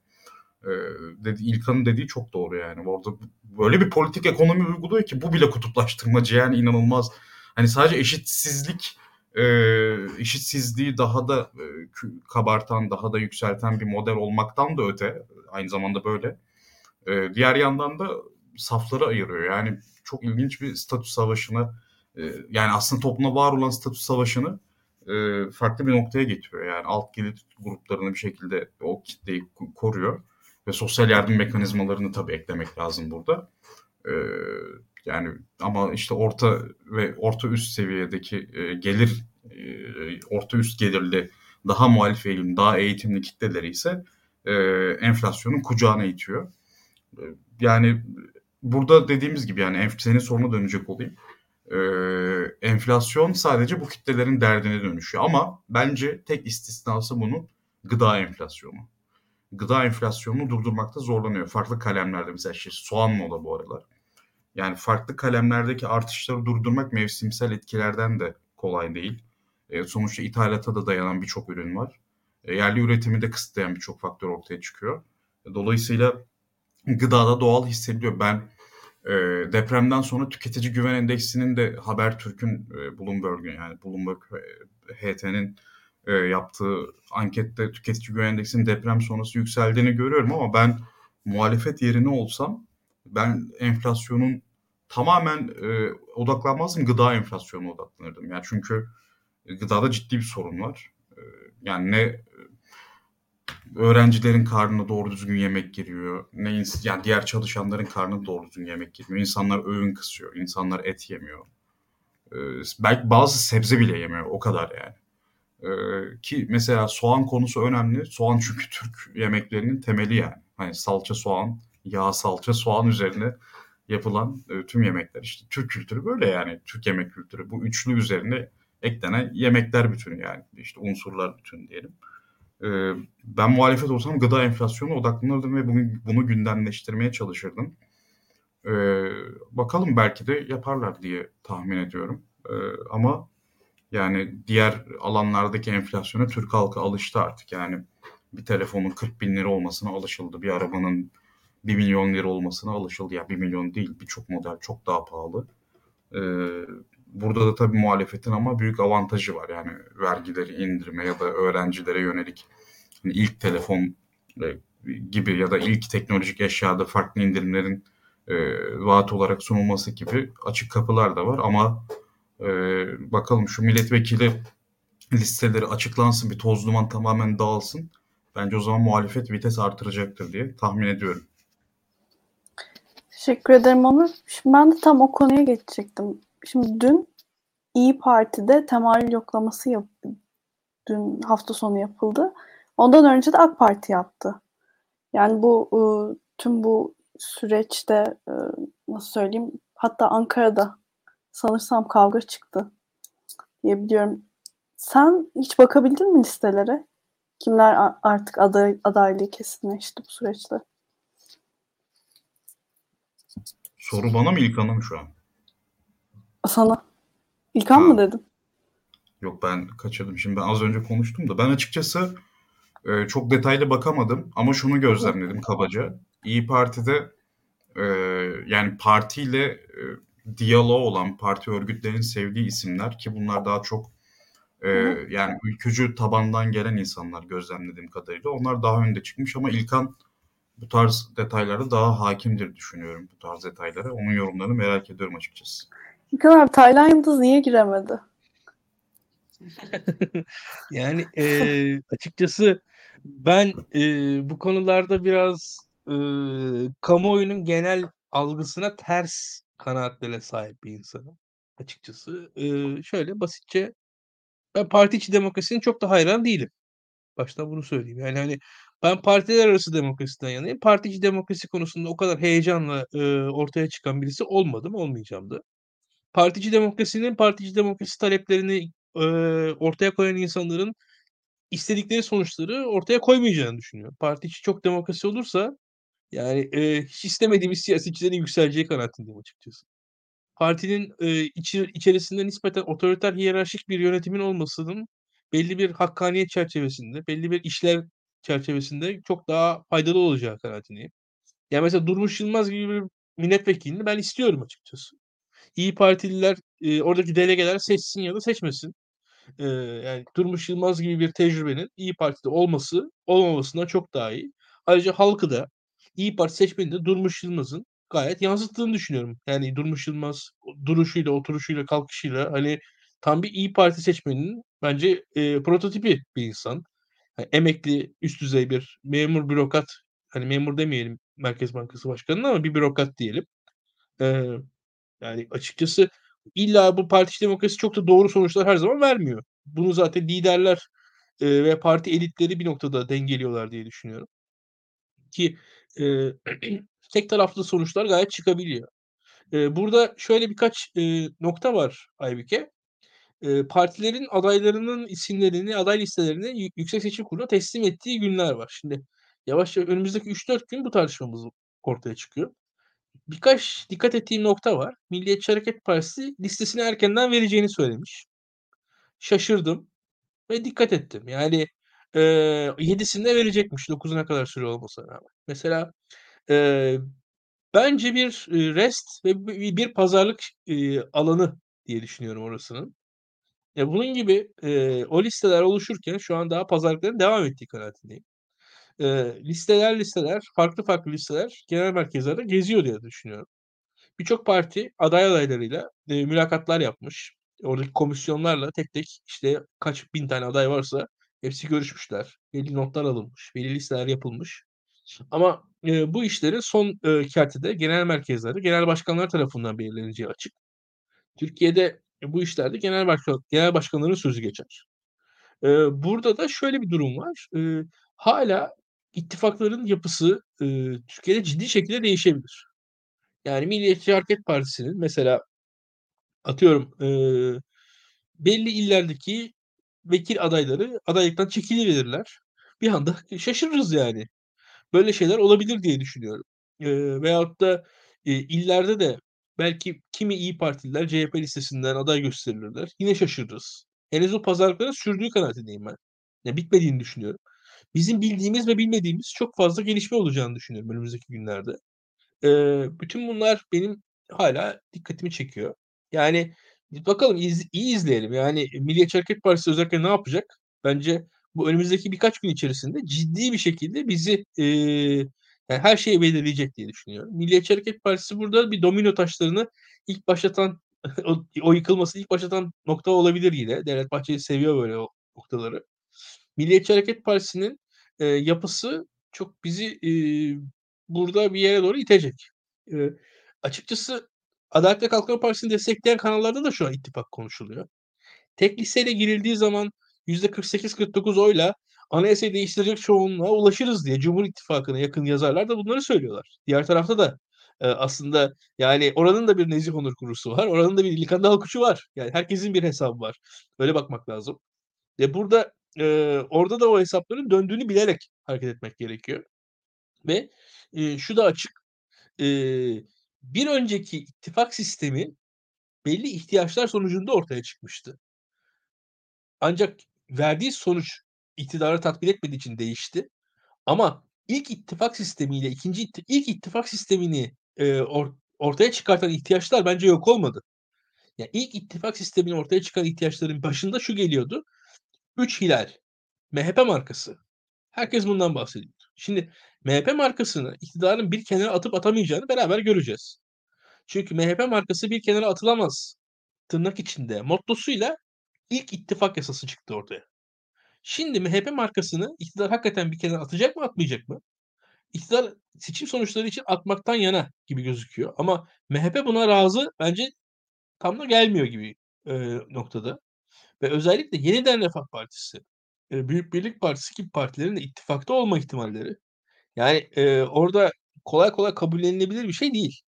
Dedi, İlkan'ın dediği çok doğru yani. Orada böyle bir politik ekonomi uyguluyor ki bu bile kutuplaştırmacı yani inanılmaz. Hani sadece eşitsizlik e, eşitsizliği daha da e, kabartan, daha da yükselten bir model olmaktan da öte aynı zamanda böyle. E, diğer yandan da safları ayırıyor. Yani çok ilginç bir statü savaşını e, yani aslında toplumda var olan statü savaşını e, farklı bir noktaya getiriyor. Yani alt gelir gruplarını bir şekilde o kitleyi koruyor ve sosyal yardım mekanizmalarını tabii eklemek lazım burada. E, yani ama işte orta ve orta üst seviyedeki e, gelir e, orta üst gelirli daha muhalif eğilim, daha eğitimli kitleleri ise e, enflasyonun kucağına itiyor. Yani burada dediğimiz gibi yani senin soruna dönecek olayım. E, enflasyon sadece bu kitlelerin derdine dönüşüyor ama bence tek istisnası bunun gıda enflasyonu gıda enflasyonunu durdurmakta zorlanıyor. Farklı kalemlerde mesela işte soğan moda bu aralar. Yani farklı kalemlerdeki artışları durdurmak mevsimsel etkilerden de kolay değil. E, sonuçta ithalata da dayanan birçok ürün var. E, yerli üretimi de kısıtlayan birçok faktör ortaya çıkıyor. E, dolayısıyla gıdada doğal hissediliyor. Ben e, depremden sonra tüketici güven endeksinin de Habertürk'ün e, Bloomberg'ün yani Bloomberg e, HT'nin e, yaptığı ankette tüketici güven endeksinin deprem sonrası yükseldiğini görüyorum ama ben muhalefet yerine olsam ben enflasyonun tamamen e, odaklanmazdım gıda enflasyonuna odaklanırdım. Yani çünkü gıdada ciddi bir sorun var. E, yani ne öğrencilerin karnına doğru düzgün yemek giriyor. Ne yani diğer çalışanların karnına doğru düzgün yemek girmiyor. İnsanlar öğün kısıyor. İnsanlar et yemiyor. Ee, belki bazı sebze bile yemiyor. O kadar yani. Ee, ki mesela soğan konusu önemli. Soğan çünkü Türk yemeklerinin temeli yani. Hani salça soğan, yağ salça soğan üzerine yapılan e, tüm yemekler işte Türk kültürü böyle yani Türk yemek kültürü bu üçlü üzerine eklenen yemekler bütünü yani işte unsurlar bütünü diyelim. Ee, ben muhalefet olsam gıda enflasyonu odaklanırdım ve bunu, bunu gündemleştirmeye çalışırdım. Ee, bakalım belki de yaparlar diye tahmin ediyorum. Ama yani diğer alanlardaki enflasyona Türk halkı alıştı artık. Yani bir telefonun 40 bin lira olmasına alışıldı. Bir arabanın 1 milyon lira olmasına alışıldı. Yani 1 milyon değil birçok model çok daha pahalı. Ee, burada da tabii muhalefetin ama büyük avantajı var. Yani vergileri indirme ya da öğrencilere yönelik hani ilk telefon e, gibi ya da ilk teknolojik eşyada farklı indirimlerin e, vaat olarak sunulması gibi açık kapılar da var ama e, bakalım şu milletvekili listeleri açıklansın bir toz duman tamamen dağılsın. Bence o zaman muhalefet vites artıracaktır diye tahmin ediyorum. Teşekkür ederim Onur. Şimdi ben de tam o konuya geçecektim. Şimdi dün İyi Parti'de temayül yoklaması yap dün hafta sonu yapıldı. Ondan önce de AK Parti yaptı. Yani bu e, tüm bu süreçte nasıl söyleyeyim hatta Ankara'da sanırsam kavga çıktı diye biliyorum. Sen hiç bakabildin mi listelere? Kimler artık aday, adaylığı kesinleşti bu süreçte? Soru bana mı İlkan'a mı şu an? Sana. İlkan mı dedim? Yok ben kaçırdım. Şimdi ben az önce konuştum da ben açıkçası e, çok detaylı bakamadım ama şunu gözlemledim kabaca. İyi Parti'de e, yani partiyle e, diyaloğu olan parti örgütlerinin sevdiği isimler ki bunlar daha çok e, yani ülkücü tabandan gelen insanlar gözlemlediğim kadarıyla onlar daha önde çıkmış ama İlkan bu tarz detaylara daha hakimdir düşünüyorum bu tarz detaylara. Onun yorumlarını merak ediyorum açıkçası. İlkan abi Taylan Yıldız niye giremedi? yani e, açıkçası ben e, bu konularda biraz e, kamuoyunun genel algısına ters kanaatlere sahip bir insanım açıkçası. E, şöyle basitçe ben parti içi demokrasinin çok da hayran değilim. Baştan bunu söyleyeyim. Yani hani ben partiler arası demokrasiden yanayım. Parti içi demokrasi konusunda o kadar heyecanla e, ortaya çıkan birisi olmadım, olmayacağım da. Partici demokrasinin partici demokrasi taleplerini e, ortaya koyan insanların istedikleri sonuçları ortaya koymayacağını düşünüyorum. Parti içi çok demokrasi olursa yani e, hiç istemediğimiz siyasetçilerin yükseleceği kanaatindeyim açıkçası. Partinin e, içi, içerisinde nispeten otoriter hiyerarşik bir yönetimin olmasının belli bir hakkaniyet çerçevesinde, belli bir işler çerçevesinde çok daha faydalı olacağı kanaatindeyim. Yani mesela Durmuş Yılmaz gibi bir milletvekilini ben istiyorum açıkçası. İyi Partililer e, oradaki delegeler seçsin ya da seçmesin. E, yani Durmuş Yılmaz gibi bir tecrübenin İyi Parti'de olması olmamasından çok daha iyi. Ayrıca halkı da İyi Parti seçmeninde Durmuş Yılmaz'ın gayet yansıttığını düşünüyorum. Yani Durmuş Yılmaz duruşuyla, oturuşuyla, kalkışıyla hani tam bir İyi Parti seçmeninin bence e, prototipi bir insan. Yani emekli, üst düzey bir memur bürokrat, hani memur demeyelim Merkez Bankası Başkanı'na ama bir bürokrat diyelim. Ee, yani açıkçası illa bu parti demokrasi çok da doğru sonuçlar her zaman vermiyor. Bunu zaten liderler e, ve parti elitleri bir noktada dengeliyorlar diye düşünüyorum. Ki e, tek taraflı sonuçlar gayet çıkabiliyor. E, burada şöyle birkaç e, nokta var Aybüke. Partilerin adaylarının isimlerini, aday listelerini Yüksek Seçim Kurulu'na teslim ettiği günler var. Şimdi yavaş yavaş önümüzdeki 3-4 gün bu tartışmamız ortaya çıkıyor. Birkaç dikkat ettiğim nokta var. Milliyetçi Hareket Partisi listesini erkenden vereceğini söylemiş. Şaşırdım ve dikkat ettim. Yani e, 7'sinde verecekmiş 9'una kadar süre olmasına rağmen. Mesela e, bence bir rest ve bir pazarlık e, alanı diye düşünüyorum orasının. Ya bunun gibi e, o listeler oluşurken şu an daha pazarlıkların devam ettiği kanaatindeyim. E, listeler listeler, farklı farklı listeler genel merkezlerde geziyor diye düşünüyorum. Birçok parti aday adaylarıyla e, mülakatlar yapmış. Oradaki komisyonlarla tek tek işte kaç bin tane aday varsa Hepsi görüşmüşler. Belli notlar alınmış. Belli listeler yapılmış. Ama, eee, bu işlerin son, eee, kertede genel merkezlerde genel başkanlar tarafından belirleneceği açık. Türkiye'de bu işlerde genel başkan genel başkanların sözü geçer. Eee, burada da şöyle bir durum var. Eee, hâlâ ittifakların yapısı, eee, Türkiye'de ciddi şekilde değişebilir. Yani Milliyetçi Hareket Partisi'nin mesela atıyorum, eee, belli illerdeki vekil adayları adaylıktan çekiliverirler. Bir anda şaşırırız yani. Böyle şeyler olabilir diye düşünüyorum. Eee, veyahut da, eee, illerde de belki kimi İYİ Partililer CHP listesinden aday gösterilirler. Yine şaşırırız. Henüz o pazarlıkların sürdüğü kanaatindeyim ben. Ya, bitmediğini düşünüyorum. Bizim bildiğimiz ve bilmediğimiz çok fazla gelişme olacağını düşünüyorum önümüzdeki günlerde. Eee, bütün bunlar benim hâlâ dikkatimi çekiyor. Yani, bakalım iz iyi izleyelim. Yani Milliyetçi Hareket Partisi özellikle ne yapacak? Bence bu önümüzdeki birkaç gün içerisinde ciddi bir şekilde bizi, eee, yani her şeyi belirleyecek diye düşünüyorum. Milliyetçi Hareket Partisi burada bir domino taşlarını ilk başlatan o o yıkılmasını ilk başlatan nokta olabilir yine. Devlet Bahçeli seviyor böyle o noktaları. Milliyetçi Hareket Partisi'nin, eee, yapısı çok bizi, eee, burada bir yere doğru itecek. Eee, açıkçası Adalet ve Kalkınma Partisi'ni destekleyen kanallarda da şu an ittifak konuşuluyor. Tek listeyle girildiği zaman %48-49 oyla anayasayı değiştirecek çoğunluğa ulaşırız diye Cumhur İttifakı'na yakın yazarlar da bunları söylüyorlar. Diğer tarafta da, eee, aslında yani oranın da bir Nezih Onur kurusu var. Oranın da bir İlkan Dalkuş'u var. Yani herkesin bir hesabı var. Böyle bakmak lazım. Ve burada, eee, orada da o hesapların döndüğünü bilerek hareket etmek gerekiyor. Ve, eee, şu da açık. Eee, bir önceki ittifak sistemi belli ihtiyaçlar sonucunda ortaya çıkmıştı. Ancak verdiği sonuç iktidarı tatmin etmediği için değişti. Ama ilk ittifak sistemiyle ikinci ilk ittifak sistemini, eee, or ortaya çıkartan ihtiyaçlar bence yok olmadı. Ya, ilk ittifak sistemini ortaya çıkaran ihtiyaçların başında şu geliyordu: 3 hilal, MHP markası. Herkes bundan bahsediyordu. Şimdi MHP markasını iktidarın bir kenara atıp atamayacağını beraber göreceğiz. Çünkü MHP markası bir kenara atılamaz tırnak içinde mottosuyla ilk ittifak yasası çıktı ortaya. Şimdi MHP markasını iktidar hakikaten bir kenara atacak mı, atmayacak mı? İktidar seçim sonuçları için atmaktan yana gibi gözüküyor ama MHP buna razı bence tam da gelmiyor gibi, eee, noktada ve özellikle Yeniden Refah Partisi, eee, Büyük Birlik Partisi gibi partilerin de ittifakta olma ihtimalleri, yani, eee, orada kolay kolay kabullenilebilir bir şey değil.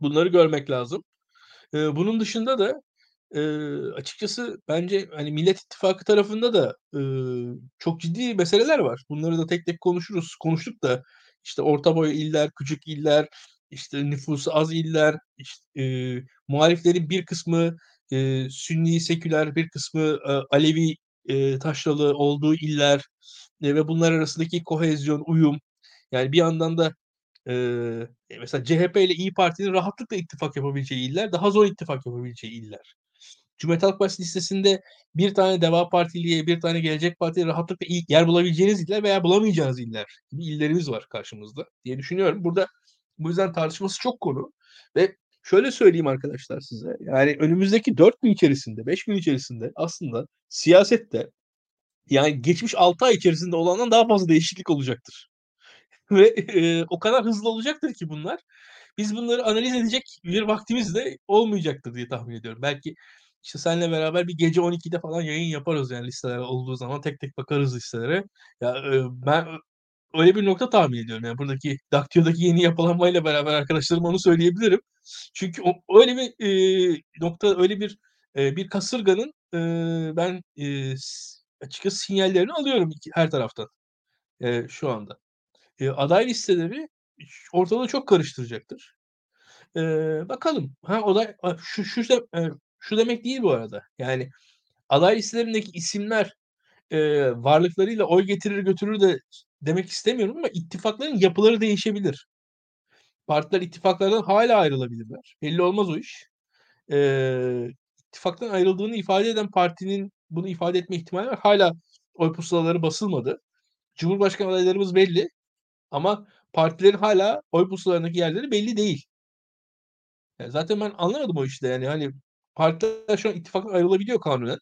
Bunları görmek lazım. Eee, bunun dışında da, eee, açıkçası bence, hani, Millet İttifakı tarafında da, ııı, çok ciddi meseleler var. Bunları da tek tek konuşuruz. Konuştuk da, işte, orta boy iller, küçük iller, işte, nüfusu az iller, iş eee, muhaliflerin bir kısmı, eee, Sünni, seküler, bir kısmı, eee, Alevi, eee, taşralı olduğu iller, eee, ve bunlar arasındaki kohezyon, uyum. Yani bir yandan da, eee, mesela CHP ile İYİ Parti'nin rahatlıkla ittifak yapabileceği iller, daha zor ittifak yapabileceği iller. Cumhuriyet Halk Partisi listesinde 1 tane Deva Partili'ye, 1 tane Gelecek Partili'ye rahatlıkla ilk yer bulabileceğiniz iller veya bulamayacağınız iller gibi illerimiz var karşımızda diye düşünüyorum. Burada bu yüzden tartışması çok konu ve şöyle söyleyeyim arkadaşlar size, yani önümüzdeki 4 gün içerisinde, 5 gün içerisinde aslında siyasette, yani geçmiş 6 ay içerisinde olandan daha fazla değişiklik olacaktır ve, eee, o kadar hızlı olacaktır ki bunlar. Biz bunları analiz edecek bir vaktimiz de olmayacaktır diye tahmin ediyorum. Belki, işte, seninle beraber bir gece 12'de falan yayın yaparız yani listeler olduğu zaman tek tek bakarız listelere. Ya, eee, ben öyle bir nokta tahmin ediyorum. Yani buradaki Daktilo'daki yeni yapılanmayla beraber arkadaşlarıma onu söyleyebilirim. Çünkü öyle bir, eee, nokta, öyle bir, eee, bir kasırganın, eee, ben, s açıkçası sinyallerini alıyorum her taraftan, eee, şu anda. Eee, aday listeleri ortalığı çok karıştıracaktır. Eee, bakalım. Ha, olay a şu şu eee, şu demek değil bu arada, yani aday listelerindeki isimler, eee, varlıklarıyla oy getirir götürür de demek istemiyorum ama ittifakların yapıları değişebilir. Partiler ittifaklardan hâlâ ayrılabilirler. Belli olmaz o iş. Eee, ittifaktan ayrıldığını ifade eden partinin bunu ifade etme ihtimali var. Hâlâ oy pusulaları basılmadı. Cumhurbaşkanı adaylarımız belli ama partilerin hâlâ oy pusulalarındaki yerleri belli değil. Ya, zaten ben anlamadım o işi de yani, hani, partiler şu an ittifaktan ayrılabiliyor kanunen.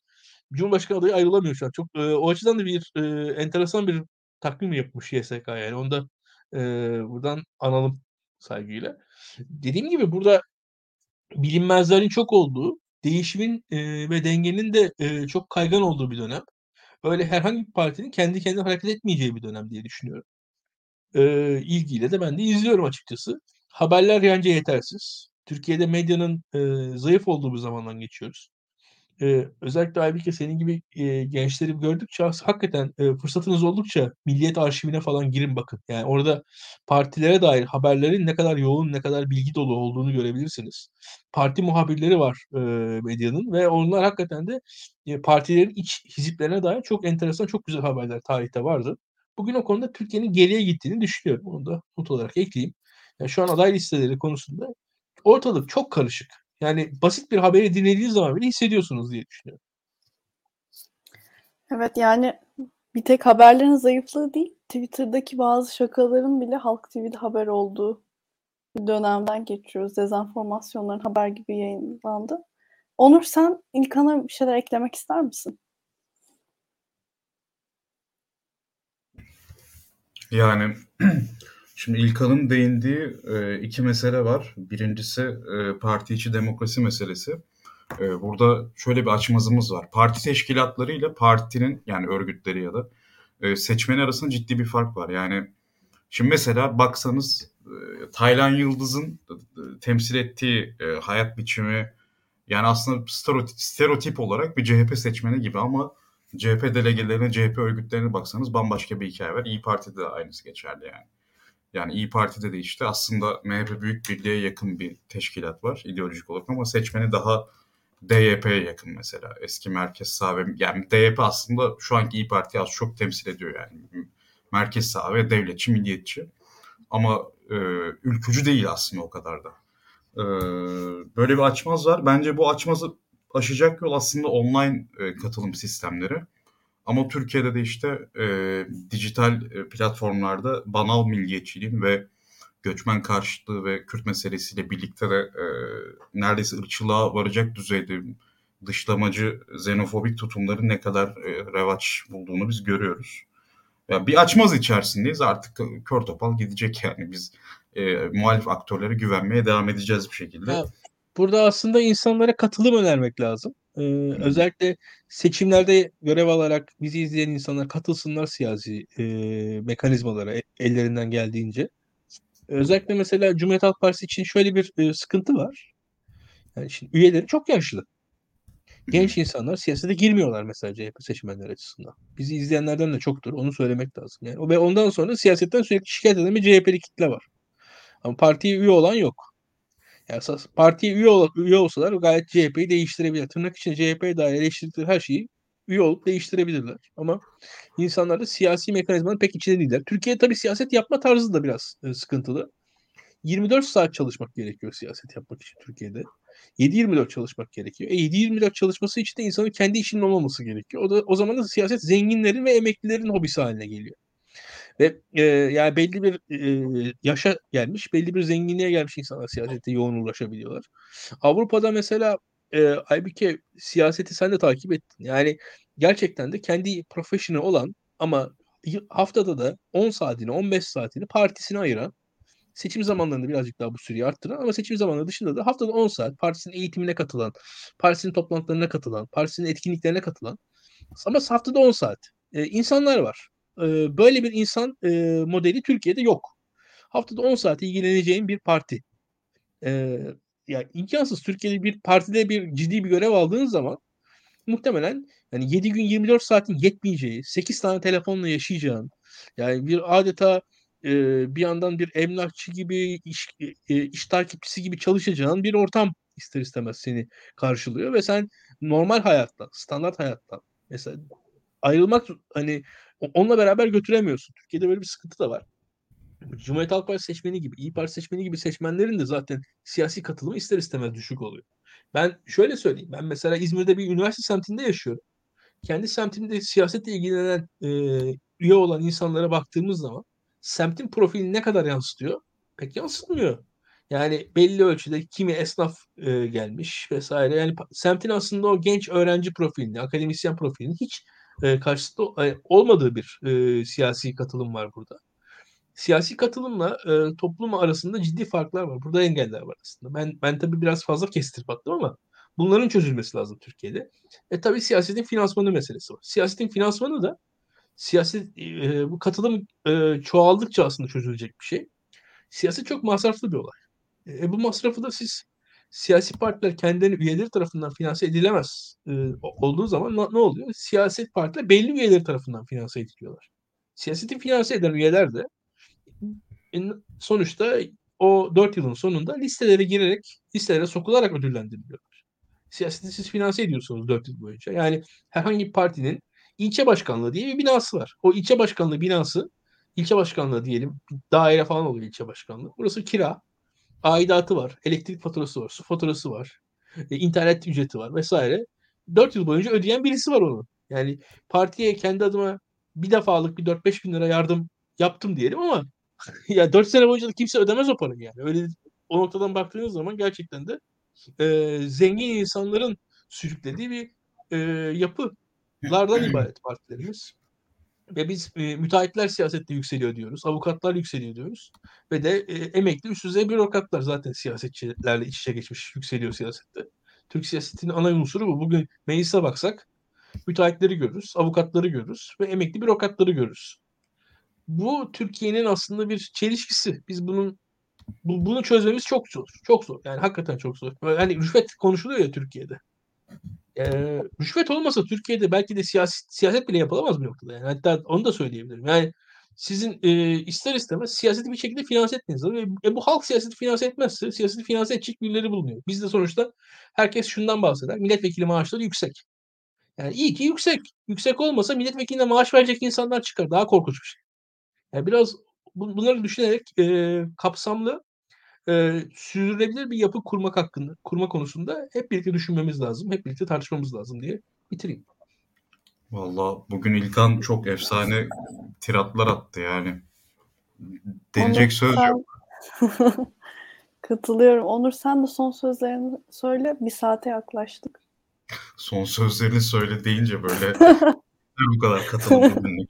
Cumhurbaşkanı adayı ayrılamıyor şu an. Çok e, o açıdan da bir e, enteresan bir takvim yapmış YSK yani. Onu da e, buradan analım saygıyla. Dediğim gibi burada bilinmezlerin çok olduğu, değişimin e, ve dengenin de e, çok kaygan olduğu bir dönem. Öyle herhangi bir partinin kendi kendine hareket etmeyeceği bir dönem diye düşünüyorum. E, ilgiyle de ben de izliyorum açıkçası. Haberler bence yetersiz. Türkiye'de medyanın e, zayıf olduğu bir zamandan geçiyoruz. Eee, özellikle Aybike senin gibi, eee, gençleri gördükçe hakikaten, eee, fırsatınız oldukça Milliyet Arşivine falan girin bakın. Yani orada partilere dair haberlerin ne kadar yoğun, ne kadar bilgi dolu olduğunu görebilirsiniz. Parti muhabirleri var, eee, medyanın ve onlar hakikaten de, eee, partilerin iç hiziplerine dair çok enteresan, çok güzel haberler tarihte vardı. Bugün o konuda Türkiye'nin geriye gittiğini düşünüyorum. Onu da not olarak ekleyeyim. Ya, şu an aday listeleri konusunda ortalık çok karışık. Yani basit bir haberi dinlediğiniz zaman bile hissediyorsunuz diye düşünüyorum. Evet yani bir tek haberlerin zayıflığı değil, Twitter'daki bazı şakaların bile Halk TV'de haber olduğu bir dönemden geçiyoruz. Dezenformasyonların haber gibi yayınlandı. Onur sen İlkan'a bir şeyler eklemek ister misin? Yani Şimdi İlkan'ın değindiği e, iki mesele var. Birincisi e, parti içi demokrasi meselesi. E, burada şöyle bir açmazımız var. Parti teşkilatları ile partinin yani örgütleri ya da e, seçmeni arasında ciddi bir fark var. Yani şimdi mesela baksanız Taylan Yıldız'ın temsil ettiği hayat biçimi yani aslında stereotip, stereotip olarak bir CHP seçmeni gibi ama CHP delegelerine, CHP örgütlerine baksanız bambaşka bir hikaye var. İyi Parti'de de aynısı geçerli yani. Yani İyi Parti'de de işte aslında MHP Büyük Birliğe yakın bir teşkilat var ideolojik olarak ama seçmeni daha DYP'ye yakın mesela. Eski merkez sağ ve yani DYP aslında şu anki İyi Parti az çok temsil ediyor yani. Merkez sağ ve devletçi, milliyetçi. Ama e, ülkücü değil aslında o kadar da. E, böyle bir açmaz var. Bence bu açmazı aşacak yol aslında online e, katılım sistemleri. Ama Türkiye'de de işte e, dijital e, platformlarda banal milliyetçiliğin ve göçmen karşıtlığı ve Kürt meselesiyle birlikte de e, neredeyse ırkçılığa varacak düzeyde dışlamacı, xenofobik tutumların ne kadar e, revaç bulduğunu biz görüyoruz. Ya bir açmaz içerisindeyiz artık kör topal gidecek yani biz e, muhalif aktörlere güvenmeye devam edeceğiz bir şekilde. Ya, burada aslında insanlara katılım önermek lazım. Ee, özellikle seçimlerde görev alarak bizi izleyen insanlar katılsınlar siyasi e, mekanizmalara e, ellerinden geldiğince. Özellikle mesela Cumhuriyet Halk Partisi için şöyle bir e, sıkıntı var. Yani şimdi üyeleri çok yaşlı. Genç insanlar siyasete girmiyorlar mesela CHP seçmenler açısından. Bizi izleyenlerden de çoktur. Onu söylemek lazım. Yani. Ve ondan sonra siyasetten sürekli şikayet eden bir CHP'li kitle var. Ama partiye üye olan yok. Yani partiye üye, ol, üye olsalar gayet CHP'yi değiştirebilir. Tırnak için CHP'ye dair eleştirdikleri her şeyi üye olup değiştirebilirler. Ama insanlar da siyasi mekanizmanın pek içinde değiller. Türkiye tabii siyaset yapma tarzı da biraz e, sıkıntılı. 24 saat çalışmak gerekiyor siyaset yapmak için Türkiye'de. 7-24 çalışmak gerekiyor. E 7-24 çalışması için de insanın kendi işinin olmaması gerekiyor. O da o zaman da siyaset zenginlerin ve emeklilerin hobisi haline geliyor. Ve e, yani belli bir e, yaşa gelmiş, belli bir zenginliğe gelmiş insanlar siyasette yoğun ulaşabiliyorlar. Avrupa'da mesela e, Aybike siyaseti sen de takip ettin. Yani gerçekten de kendi profesyonel olan ama haftada da 10 saatini, 15 saatini partisine ayıran seçim zamanlarında birazcık daha bu süreyi arttıran ama seçim zamanları dışında da haftada 10 saat partisinin eğitimine katılan, partisinin toplantılarına katılan, partisinin etkinliklerine katılan ama haftada 10 saat e, insanlar var böyle bir insan modeli Türkiye'de yok. Haftada 10 saat ilgileneceğin bir parti. E, yani imkansız. Türkiye'de bir partide bir ciddi bir görev aldığın zaman muhtemelen yani 7 gün 24 saatin yetmeyeceği, 8 tane telefonla yaşayacağın, yani bir adeta e, bir yandan bir emlakçı gibi, iş, e, iş takipçisi gibi çalışacağın bir ortam ister istemez seni karşılıyor ve sen normal hayattan, standart hayattan mesela ayrılmak hani onunla beraber götüremiyorsun. Türkiye'de böyle bir sıkıntı da var. Cumhuriyet Halk Partisi seçmeni gibi, İyi Parti seçmeni gibi seçmenlerin de zaten siyasi katılımı ister istemez düşük oluyor. Ben şöyle söyleyeyim. Ben mesela İzmir'de bir üniversite semtinde yaşıyorum. Kendi semtimde siyasetle ilgilenen e, üye olan insanlara baktığımız zaman semtin profilini ne kadar yansıtıyor? Pek yansıtmıyor. Yani belli ölçüde kimi esnaf e, gelmiş vesaire. Yani semtin aslında o genç öğrenci profilini, akademisyen profilini hiç e, karşısında e, olmadığı bir e, siyasi katılım var burada. Siyasi katılımla e, toplum arasında ciddi farklar var. Burada engeller var aslında. Ben ben tabii biraz fazla kestirip attım ama bunların çözülmesi lazım Türkiye'de. E tabii siyasetin finansmanı meselesi var. Siyasetin finansmanı da siyaset e, bu katılım e, çoğaldıkça aslında çözülecek bir şey. Siyaset çok masraflı bir olay. E, bu masrafı da siz siyasi partiler kendilerinin üyeleri tarafından finanse edilemez e, olduğu zaman ne, ne oluyor? Siyaset partiler belli üyeleri tarafından finanse ediliyorlar. Siyaseti finanse eden üyeler de e, sonuçta o 4 yılın sonunda listelere girerek, listelere sokularak ödüllendiriliyorlar. Siyaseti siz finanse ediyorsunuz 4 yıl boyunca. Yani herhangi bir partinin ilçe başkanlığı diye bir binası var. O ilçe başkanlığı binası, ilçe başkanlığı diyelim, daire falan oluyor ilçe başkanlığı. Burası kira aidatı var, elektrik faturası var, su faturası var, e, internet ücreti var vesaire. 4 yıl boyunca ödeyen birisi var onu. Yani partiye kendi adıma bir defalık bir 4-5 bin lira yardım yaptım diyelim ama ya 4 sene boyunca da kimse ödemez o parayı yani. Öyle o noktadan baktığınız zaman gerçekten de e, zengin insanların sürüklediği bir e, yapılardan ibaret partilerimiz. Ve biz e, müteahhitler siyasette yükseliyor diyoruz. Avukatlar yükseliyor diyoruz. Ve de e, emekli üst düzey bürokratlar zaten siyasetçilerle iç içe geçmiş yükseliyor siyasette. Türk siyasetinin ana unsuru bu. Bugün meclise baksak müteahhitleri görürüz, avukatları görürüz ve emekli bürokratları görürüz. Bu Türkiye'nin aslında bir çelişkisi. Biz bunun bu, bunu çözmemiz çok zor. Çok zor. Yani hakikaten çok zor. Hani rüşvet konuşuluyor ya Türkiye'de e, rüşvet olmasa Türkiye'de belki de siyaset, siyaset bile yapılamaz bir noktada. Yani hatta onu da söyleyebilirim. Yani sizin e, ister istemez siyaseti bir şekilde finanse etmeniz lazım. E, bu halk siyaseti finanse etmezse siyaseti finanse edecek birileri bulunuyor. Bizde sonuçta herkes şundan bahseder. Milletvekili maaşları yüksek. Yani iyi ki yüksek. Yüksek olmasa milletvekiline maaş verecek insanlar çıkar. Daha korkunç bir şey. Yani biraz bunları düşünerek e, kapsamlı e, sürdürülebilir bir yapı kurmak hakkında, kurma konusunda hep birlikte düşünmemiz lazım, hep birlikte tartışmamız lazım diye bitireyim. Valla bugün İlkan çok efsane tiratlar attı yani. Denecek söz sen... yok. Katılıyorum. Onur sen de son sözlerini söyle. Bir saate yaklaştık. Son sözlerini söyle deyince böyle bu kadar katılım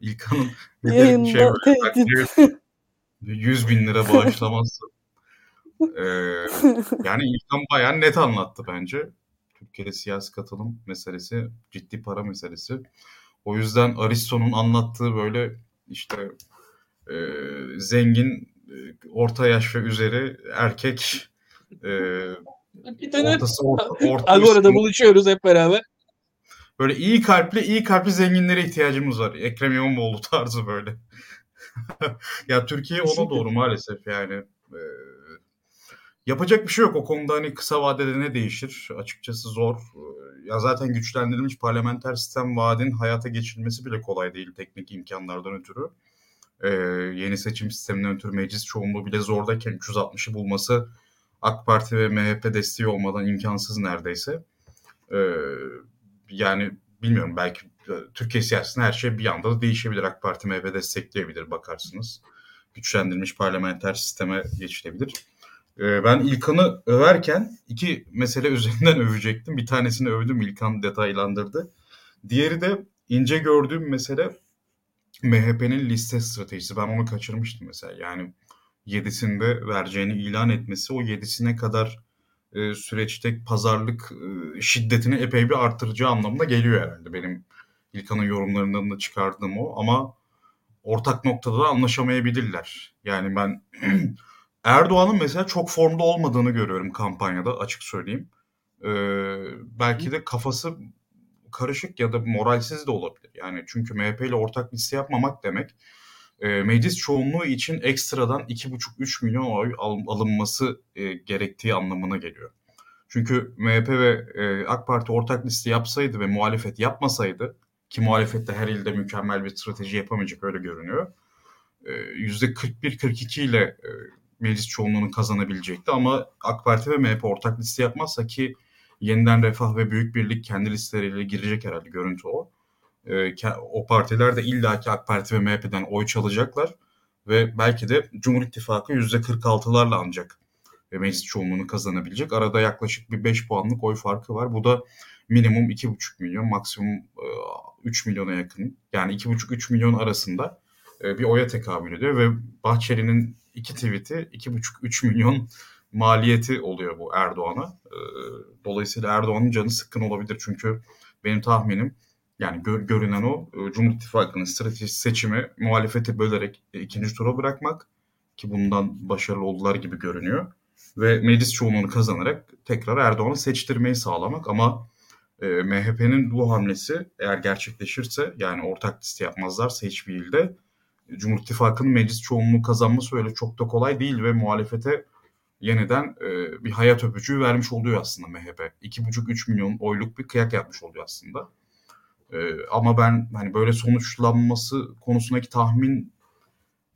İlkan'ın Yayında şey böyle, 100 bin lira bağışlamazsa ee, yani İlkan bayağı net anlattı bence. Türkiye'de siyasi katılım meselesi, ciddi para meselesi. O yüzden Aristo'nun anlattığı böyle işte e, zengin, e, orta yaş ve üzeri erkek e, ortası orta, orta Agora'da buluşuyoruz hep beraber. Böyle iyi kalpli, iyi kalpli zenginlere ihtiyacımız var. Ekrem İmamoğlu tarzı böyle. ya Türkiye ona doğru maalesef yani. E, Yapacak bir şey yok o konuda hani kısa vadede ne değişir? Açıkçası zor. Ya zaten güçlendirilmiş parlamenter sistem vaadin hayata geçirilmesi bile kolay değil teknik imkanlardan ötürü. Ee, yeni seçim sisteminden ötürü meclis çoğunluğu bile zordayken 360'ı bulması AK Parti ve MHP desteği olmadan imkansız neredeyse. Ee, yani bilmiyorum belki e, Türkiye siyasetinde her şey bir anda da değişebilir. AK Parti MHP destekleyebilir bakarsınız. Güçlendirilmiş parlamenter sisteme geçilebilir. Ee, ben İlkan'ı överken iki mesele üzerinden övecektim. Bir tanesini övdüm, İlkan detaylandırdı. Diğeri de ince gördüğüm mesele MHP'nin liste stratejisi. Ben onu kaçırmıştım mesela. Yani yedisinde vereceğini ilan etmesi o yedisine kadar e, süreçte pazarlık e, şiddetini epey bir artıracağı anlamına geliyor herhalde. Benim İlkan'ın yorumlarından da çıkardığım o. Ama ortak noktada da anlaşamayabilirler. Yani ben Erdoğan'ın mesela çok formda olmadığını görüyorum kampanyada açık söyleyeyim. Ee, belki de kafası karışık ya da moralsiz de olabilir. Yani çünkü MHP ile ortak liste yapmamak demek e, meclis çoğunluğu için ekstradan 2,5-3 milyon oy al, alınması e, gerektiği anlamına geliyor. Çünkü MHP ve e, AK Parti ortak liste yapsaydı ve muhalefet yapmasaydı ki muhalefette her ilde mükemmel bir strateji yapamayacak öyle görünüyor. E, %41-42 ile e, meclis çoğunluğunu kazanabilecekti ama AK Parti ve MHP ortak liste yapmazsa ki yeniden Refah ve Büyük Birlik kendi listeleriyle girecek herhalde görüntü o. Ee, o partiler de illaki AK Parti ve MHP'den oy çalacaklar. ve belki de Cumhur İttifakı %46'larla ancak ve meclis çoğunluğunu kazanabilecek. Arada yaklaşık bir 5 puanlık oy farkı var. Bu da minimum 2,5 milyon, maksimum 3 milyona yakın. Yani 2,5-3 milyon arasında bir oya tekamül ediyor ve Bahçeli'nin iki tweet'i 2,5-3 milyon maliyeti oluyor bu Erdoğan'a. Dolayısıyla Erdoğan'ın canı sıkkın olabilir. Çünkü benim tahminim yani gör, görünen o Cumhur İttifakı'nın stratejisi seçimi muhalefeti bölerek ikinci tura bırakmak ki bundan başarılı oldular gibi görünüyor ve meclis çoğunluğunu kazanarak tekrar Erdoğan'ı seçtirmeyi sağlamak ama e, MHP'nin bu hamlesi eğer gerçekleşirse yani ortak liste yapmazlarsa hiçbir ilde Cumhur İttifakı'nın meclis çoğunluğu kazanması öyle çok da kolay değil ve muhalefete yeniden e, bir hayat öpücüğü vermiş oluyor aslında MHP. 2,5-3 milyon oyluk bir kıyak yapmış oluyor aslında. E, ama ben hani böyle sonuçlanması konusundaki tahmin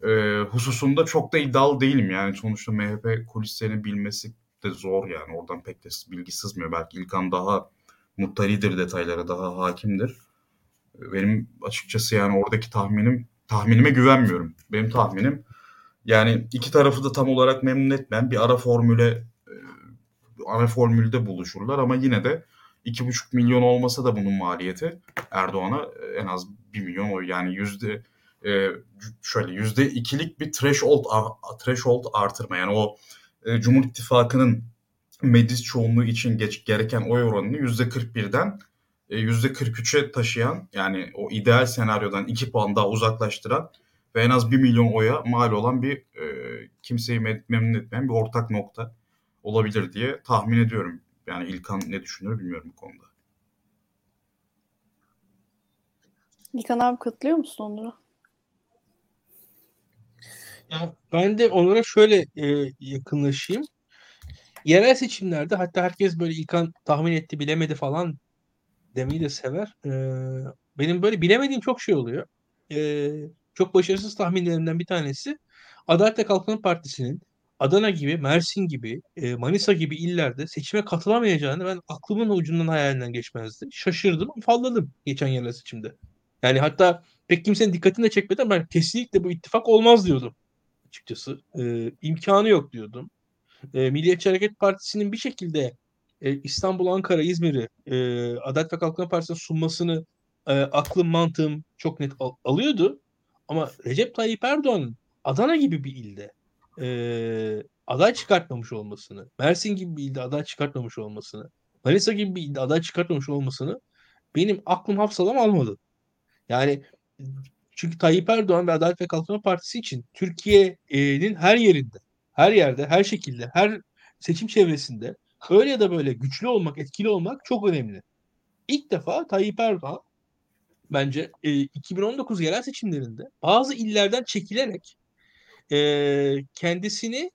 e, hususunda çok da iddialı değilim. Yani sonuçta MHP kulislerini bilmesi de zor yani. Oradan pek de bilgi sızmıyor. Belki İlkan daha muttalidir detaylara, daha hakimdir. Benim açıkçası yani oradaki tahminim, tahminime güvenmiyorum. Benim tahminim yani iki tarafı da tam olarak memnun etmeyen bir ara formüle ara formülde buluşurlar ama yine de 2,5 milyon olmasa da bunun maliyeti Erdoğan'a en az 1 milyon oy yani yüzde e, şöyle yüzde ikilik bir threshold threshold artırma yani o e, Cumhur İttifakı'nın meclis çoğunluğu için geç, gereken oy oranını yüzde 41'den e, yüzde 43'e taşıyan yani o ideal senaryodan 2 puan daha uzaklaştıran ve en az 1 milyon oya mal olan bir e, kimseyi memnun etmeyen bir ortak nokta olabilir diye tahmin ediyorum. Yani İlkan ne düşünür bilmiyorum bu konuda. İlkan abi katılıyor musun Onur'a? Ya ben de onlara şöyle e, yakınlaşayım. Yerel seçimlerde hatta herkes böyle İlkan tahmin etti bilemedi falan demeyi de sever. E, benim böyle bilemediğim çok şey oluyor. E, çok başarısız tahminlerimden bir tanesi Adalet ve Kalkınma Partisi'nin Adana gibi, Mersin gibi, e, Manisa gibi illerde seçime katılamayacağını ben aklımın ucundan hayalinden geçmezdi. Şaşırdım, falladım geçen yerel seçimde. Yani hatta pek kimsenin dikkatini de çekmeden ben kesinlikle bu ittifak olmaz diyordum açıkçası. E, imkanı yok diyordum. E, Milliyetçi Hareket Partisi'nin bir şekilde e, İstanbul, Ankara, İzmir'i e, Adalet ve Kalkınma Partisi'ne sunmasını e, aklım, mantığım çok net al- alıyordu. Ama Recep Tayyip Erdoğan'ın Adana gibi bir ilde e, aday çıkartmamış olmasını, Mersin gibi bir ilde aday çıkartmamış olmasını, Manisa gibi bir ilde aday çıkartmamış olmasını benim aklım hafsalam almadı. Yani çünkü Tayyip Erdoğan ve Adalet ve Kalkınma Partisi için Türkiye'nin her yerinde, her yerde, her şekilde, her seçim çevresinde öyle ya da böyle güçlü olmak, etkili olmak çok önemli. İlk defa Tayyip Erdoğan bence e, 2019 yerel seçimlerinde bazı illerden çekilerek e, kendisini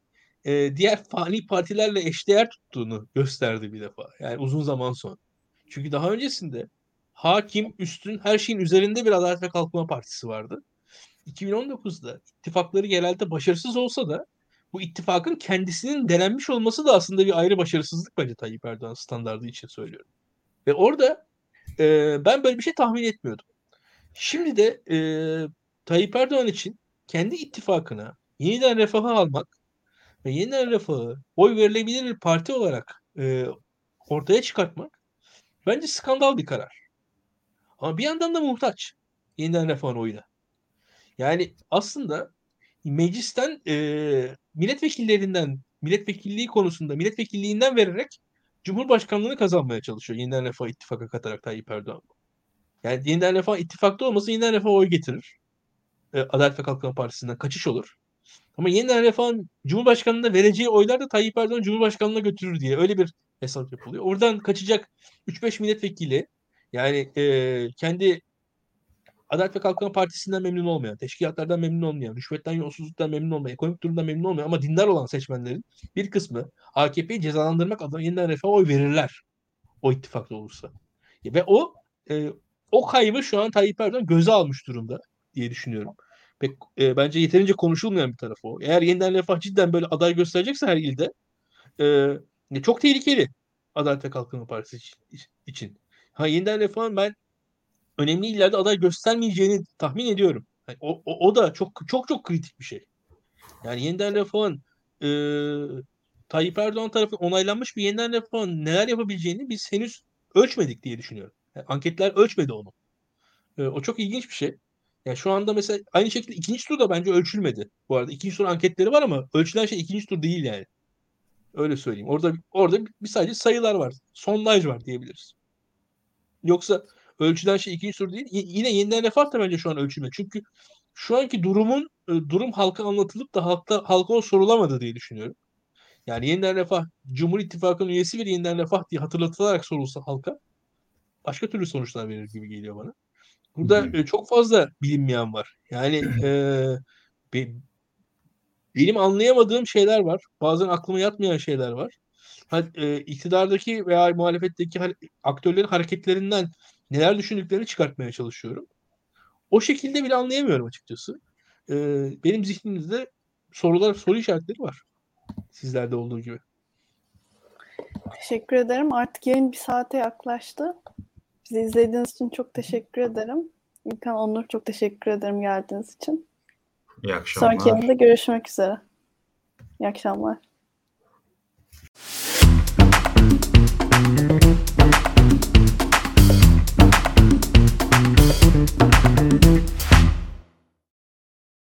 e, diğer fani partilerle eşdeğer tuttuğunu gösterdi bir defa. Yani uzun zaman sonra. Çünkü daha öncesinde hakim, üstün, her şeyin üzerinde bir Adalet ve Kalkınma Partisi vardı. 2019'da ittifakları genelde başarısız olsa da bu ittifakın kendisinin denenmiş olması da aslında bir ayrı başarısızlık bence Tayyip Erdoğan standardı için söylüyorum. Ve orada e, ben böyle bir şey tahmin etmiyordum. Şimdi de e, Tayyip Erdoğan için kendi ittifakına yeniden refahı almak ve yeniden refahı oy verilebilir bir parti olarak e, ortaya çıkartmak bence skandal bir karar. Ama bir yandan da muhtaç yeniden refahın oyuna. Yani aslında meclisten e, milletvekillerinden milletvekilliği konusunda milletvekilliğinden vererek Cumhurbaşkanlığını kazanmaya çalışıyor yeniden refah ittifaka katarak Tayyip Erdoğan. Yani yeniden refah ittifakta olması yeniden refah oy getirir. E, Adalet ve Kalkınma Partisi'nden kaçış olur. Ama yeniden refahın Cumhurbaşkanlığına vereceği oylar da Tayyip Erdoğan Cumhurbaşkanlığına götürür diye öyle bir hesap yapılıyor. Oradan kaçacak 3-5 milletvekili yani e, kendi Adalet ve Kalkınma Partisi'nden memnun olmayan, teşkilatlardan memnun olmayan, rüşvetten yolsuzluktan memnun olmayan, ekonomik durumdan memnun olmayan ama dindar olan seçmenlerin bir kısmı AKP'yi cezalandırmak adına yeniden refaha oy verirler. O ittifakta olursa. Ve o e, o kaybı şu an Tayyip Erdoğan göze almış durumda diye düşünüyorum. Pek e, bence yeterince konuşulmayan bir tarafı o. Eğer yeniden refah cidden böyle aday gösterecekse her ilde e, çok tehlikeli Adalet ve Kalkınma Partisi için. Ha yeniden refahın ben önemli illerde aday göstermeyeceğini tahmin ediyorum. Yani o, o, o da çok çok çok kritik bir şey. Yani yeniden refahın e, Tayyip Erdoğan tarafından onaylanmış bir yeniden refahın neler yapabileceğini biz henüz ölçmedik diye düşünüyorum. Yani anketler ölçmedi onu. E, o çok ilginç bir şey. Yani şu anda mesela aynı şekilde ikinci tur da bence ölçülmedi. Bu arada ikinci tur anketleri var ama ölçülen şey ikinci tur değil yani. Öyle söyleyeyim. Orada orada bir sadece sayılar var. Sondaj var diyebiliriz. Yoksa ölçülen şey ikinci tur değil. Y- yine yeniden refah da bence şu an ölçülmedi. Çünkü şu anki durumun e, durum halka anlatılıp da halkta halka o sorulamadı diye düşünüyorum. Yani yeniden refah Cumhur İttifakı'nın üyesi bir yeniden refah diye hatırlatılarak sorulsa halka başka türlü sonuçlar verir gibi geliyor bana. Burada Hı hı. e, çok fazla bilinmeyen var. Yani e, be- benim anlayamadığım şeyler var. Bazen aklıma yatmayan şeyler var. Ha, e, iktidardaki veya muhalefetteki aktörlerin hareketlerinden neler düşündüklerini çıkartmaya çalışıyorum. O şekilde bile anlayamıyorum açıkçası. E, benim zihnimizde sorular, soru işaretleri var. Sizlerde olduğu gibi. Teşekkür ederim. Artık yayın bir saate yaklaştı. Bizi izlediğiniz için çok teşekkür ederim. İlkan Onur çok teşekkür ederim geldiğiniz için. İyi akşamlar. Sonraki yayında görüşmek üzere. İyi akşamlar.